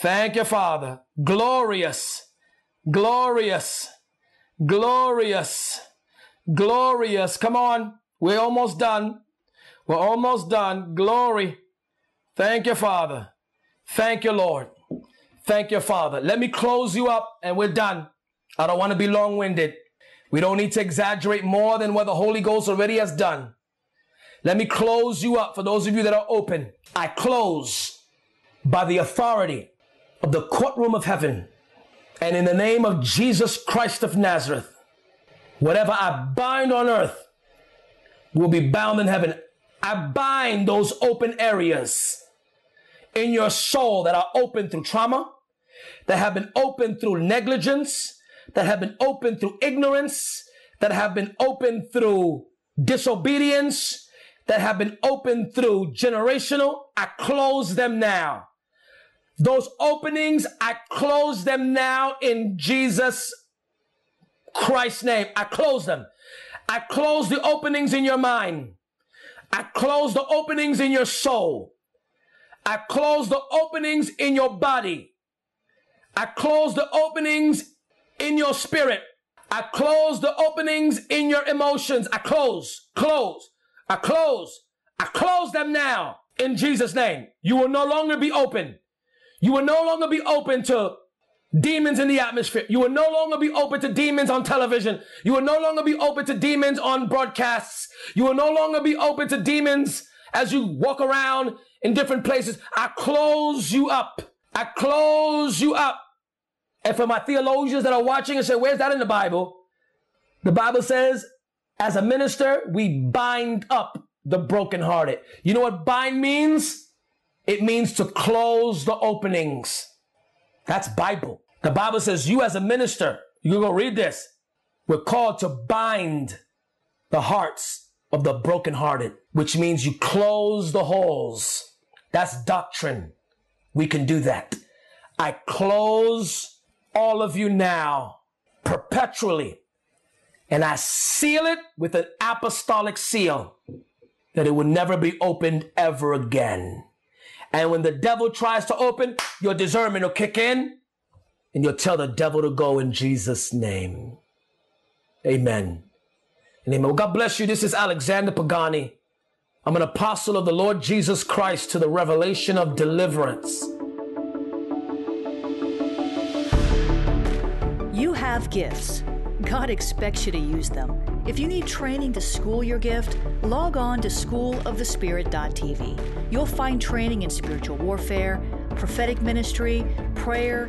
Thank you, Father. Glorious. Glorious. Glorious. Glorious. Come on. We're almost done. We're almost done. Glory. Thank you, Father. Thank you, Lord. Thank you, Father. Let me close you up and we're done. I don't want to be long winded. We don't need to exaggerate more than what the Holy Ghost already has done. Let me close you up for those of you that are open. I close by the authority of the courtroom of heaven and in the name of Jesus Christ of Nazareth. Whatever I bind on earth will be bound in heaven. I bind those open areas in your soul that are open through trauma, that have been open through negligence, that have been open through ignorance, that have been open through disobedience, that have been open through generational. I close them now. Those openings, I close them now in Jesus Christ's name. I close them. I close the openings in your mind. I close the openings in your soul. I close the openings in your body. I close the openings in your spirit. I close the openings in your emotions. I close, close, I close, I close them now in Jesus' name. You will no longer be open. You will no longer be open to demons in the atmosphere. You will no longer be open to demons on television. You will no longer be open to demons on broadcasts. You will no longer be open to demons as you walk around in different places. I close you up. I close you up. And for my theologians that are watching and say, where's that in the Bible? The Bible says, as a minister, we bind up the brokenhearted. You know what bind means? It means to close the openings. That's Bible. The Bible says you as a minister, you go read this. We're called to bind the hearts of the brokenhearted, which means you close the holes. That's doctrine. We can do that. I close all of you now perpetually and I seal it with an apostolic seal that it will never be opened ever again. And when the devil tries to open, your discernment will kick in and you'll tell the devil to go in Jesus' name. Amen. And amen. Well, God bless you. This is Alexander Pagani I'm an apostle of the Lord Jesus Christ to the revelation of deliverance. You have gifts. God expects you to use them. If you need training to school your gift, log on to schoolofthespirit.tv. You'll find training in spiritual warfare, prophetic ministry, prayer,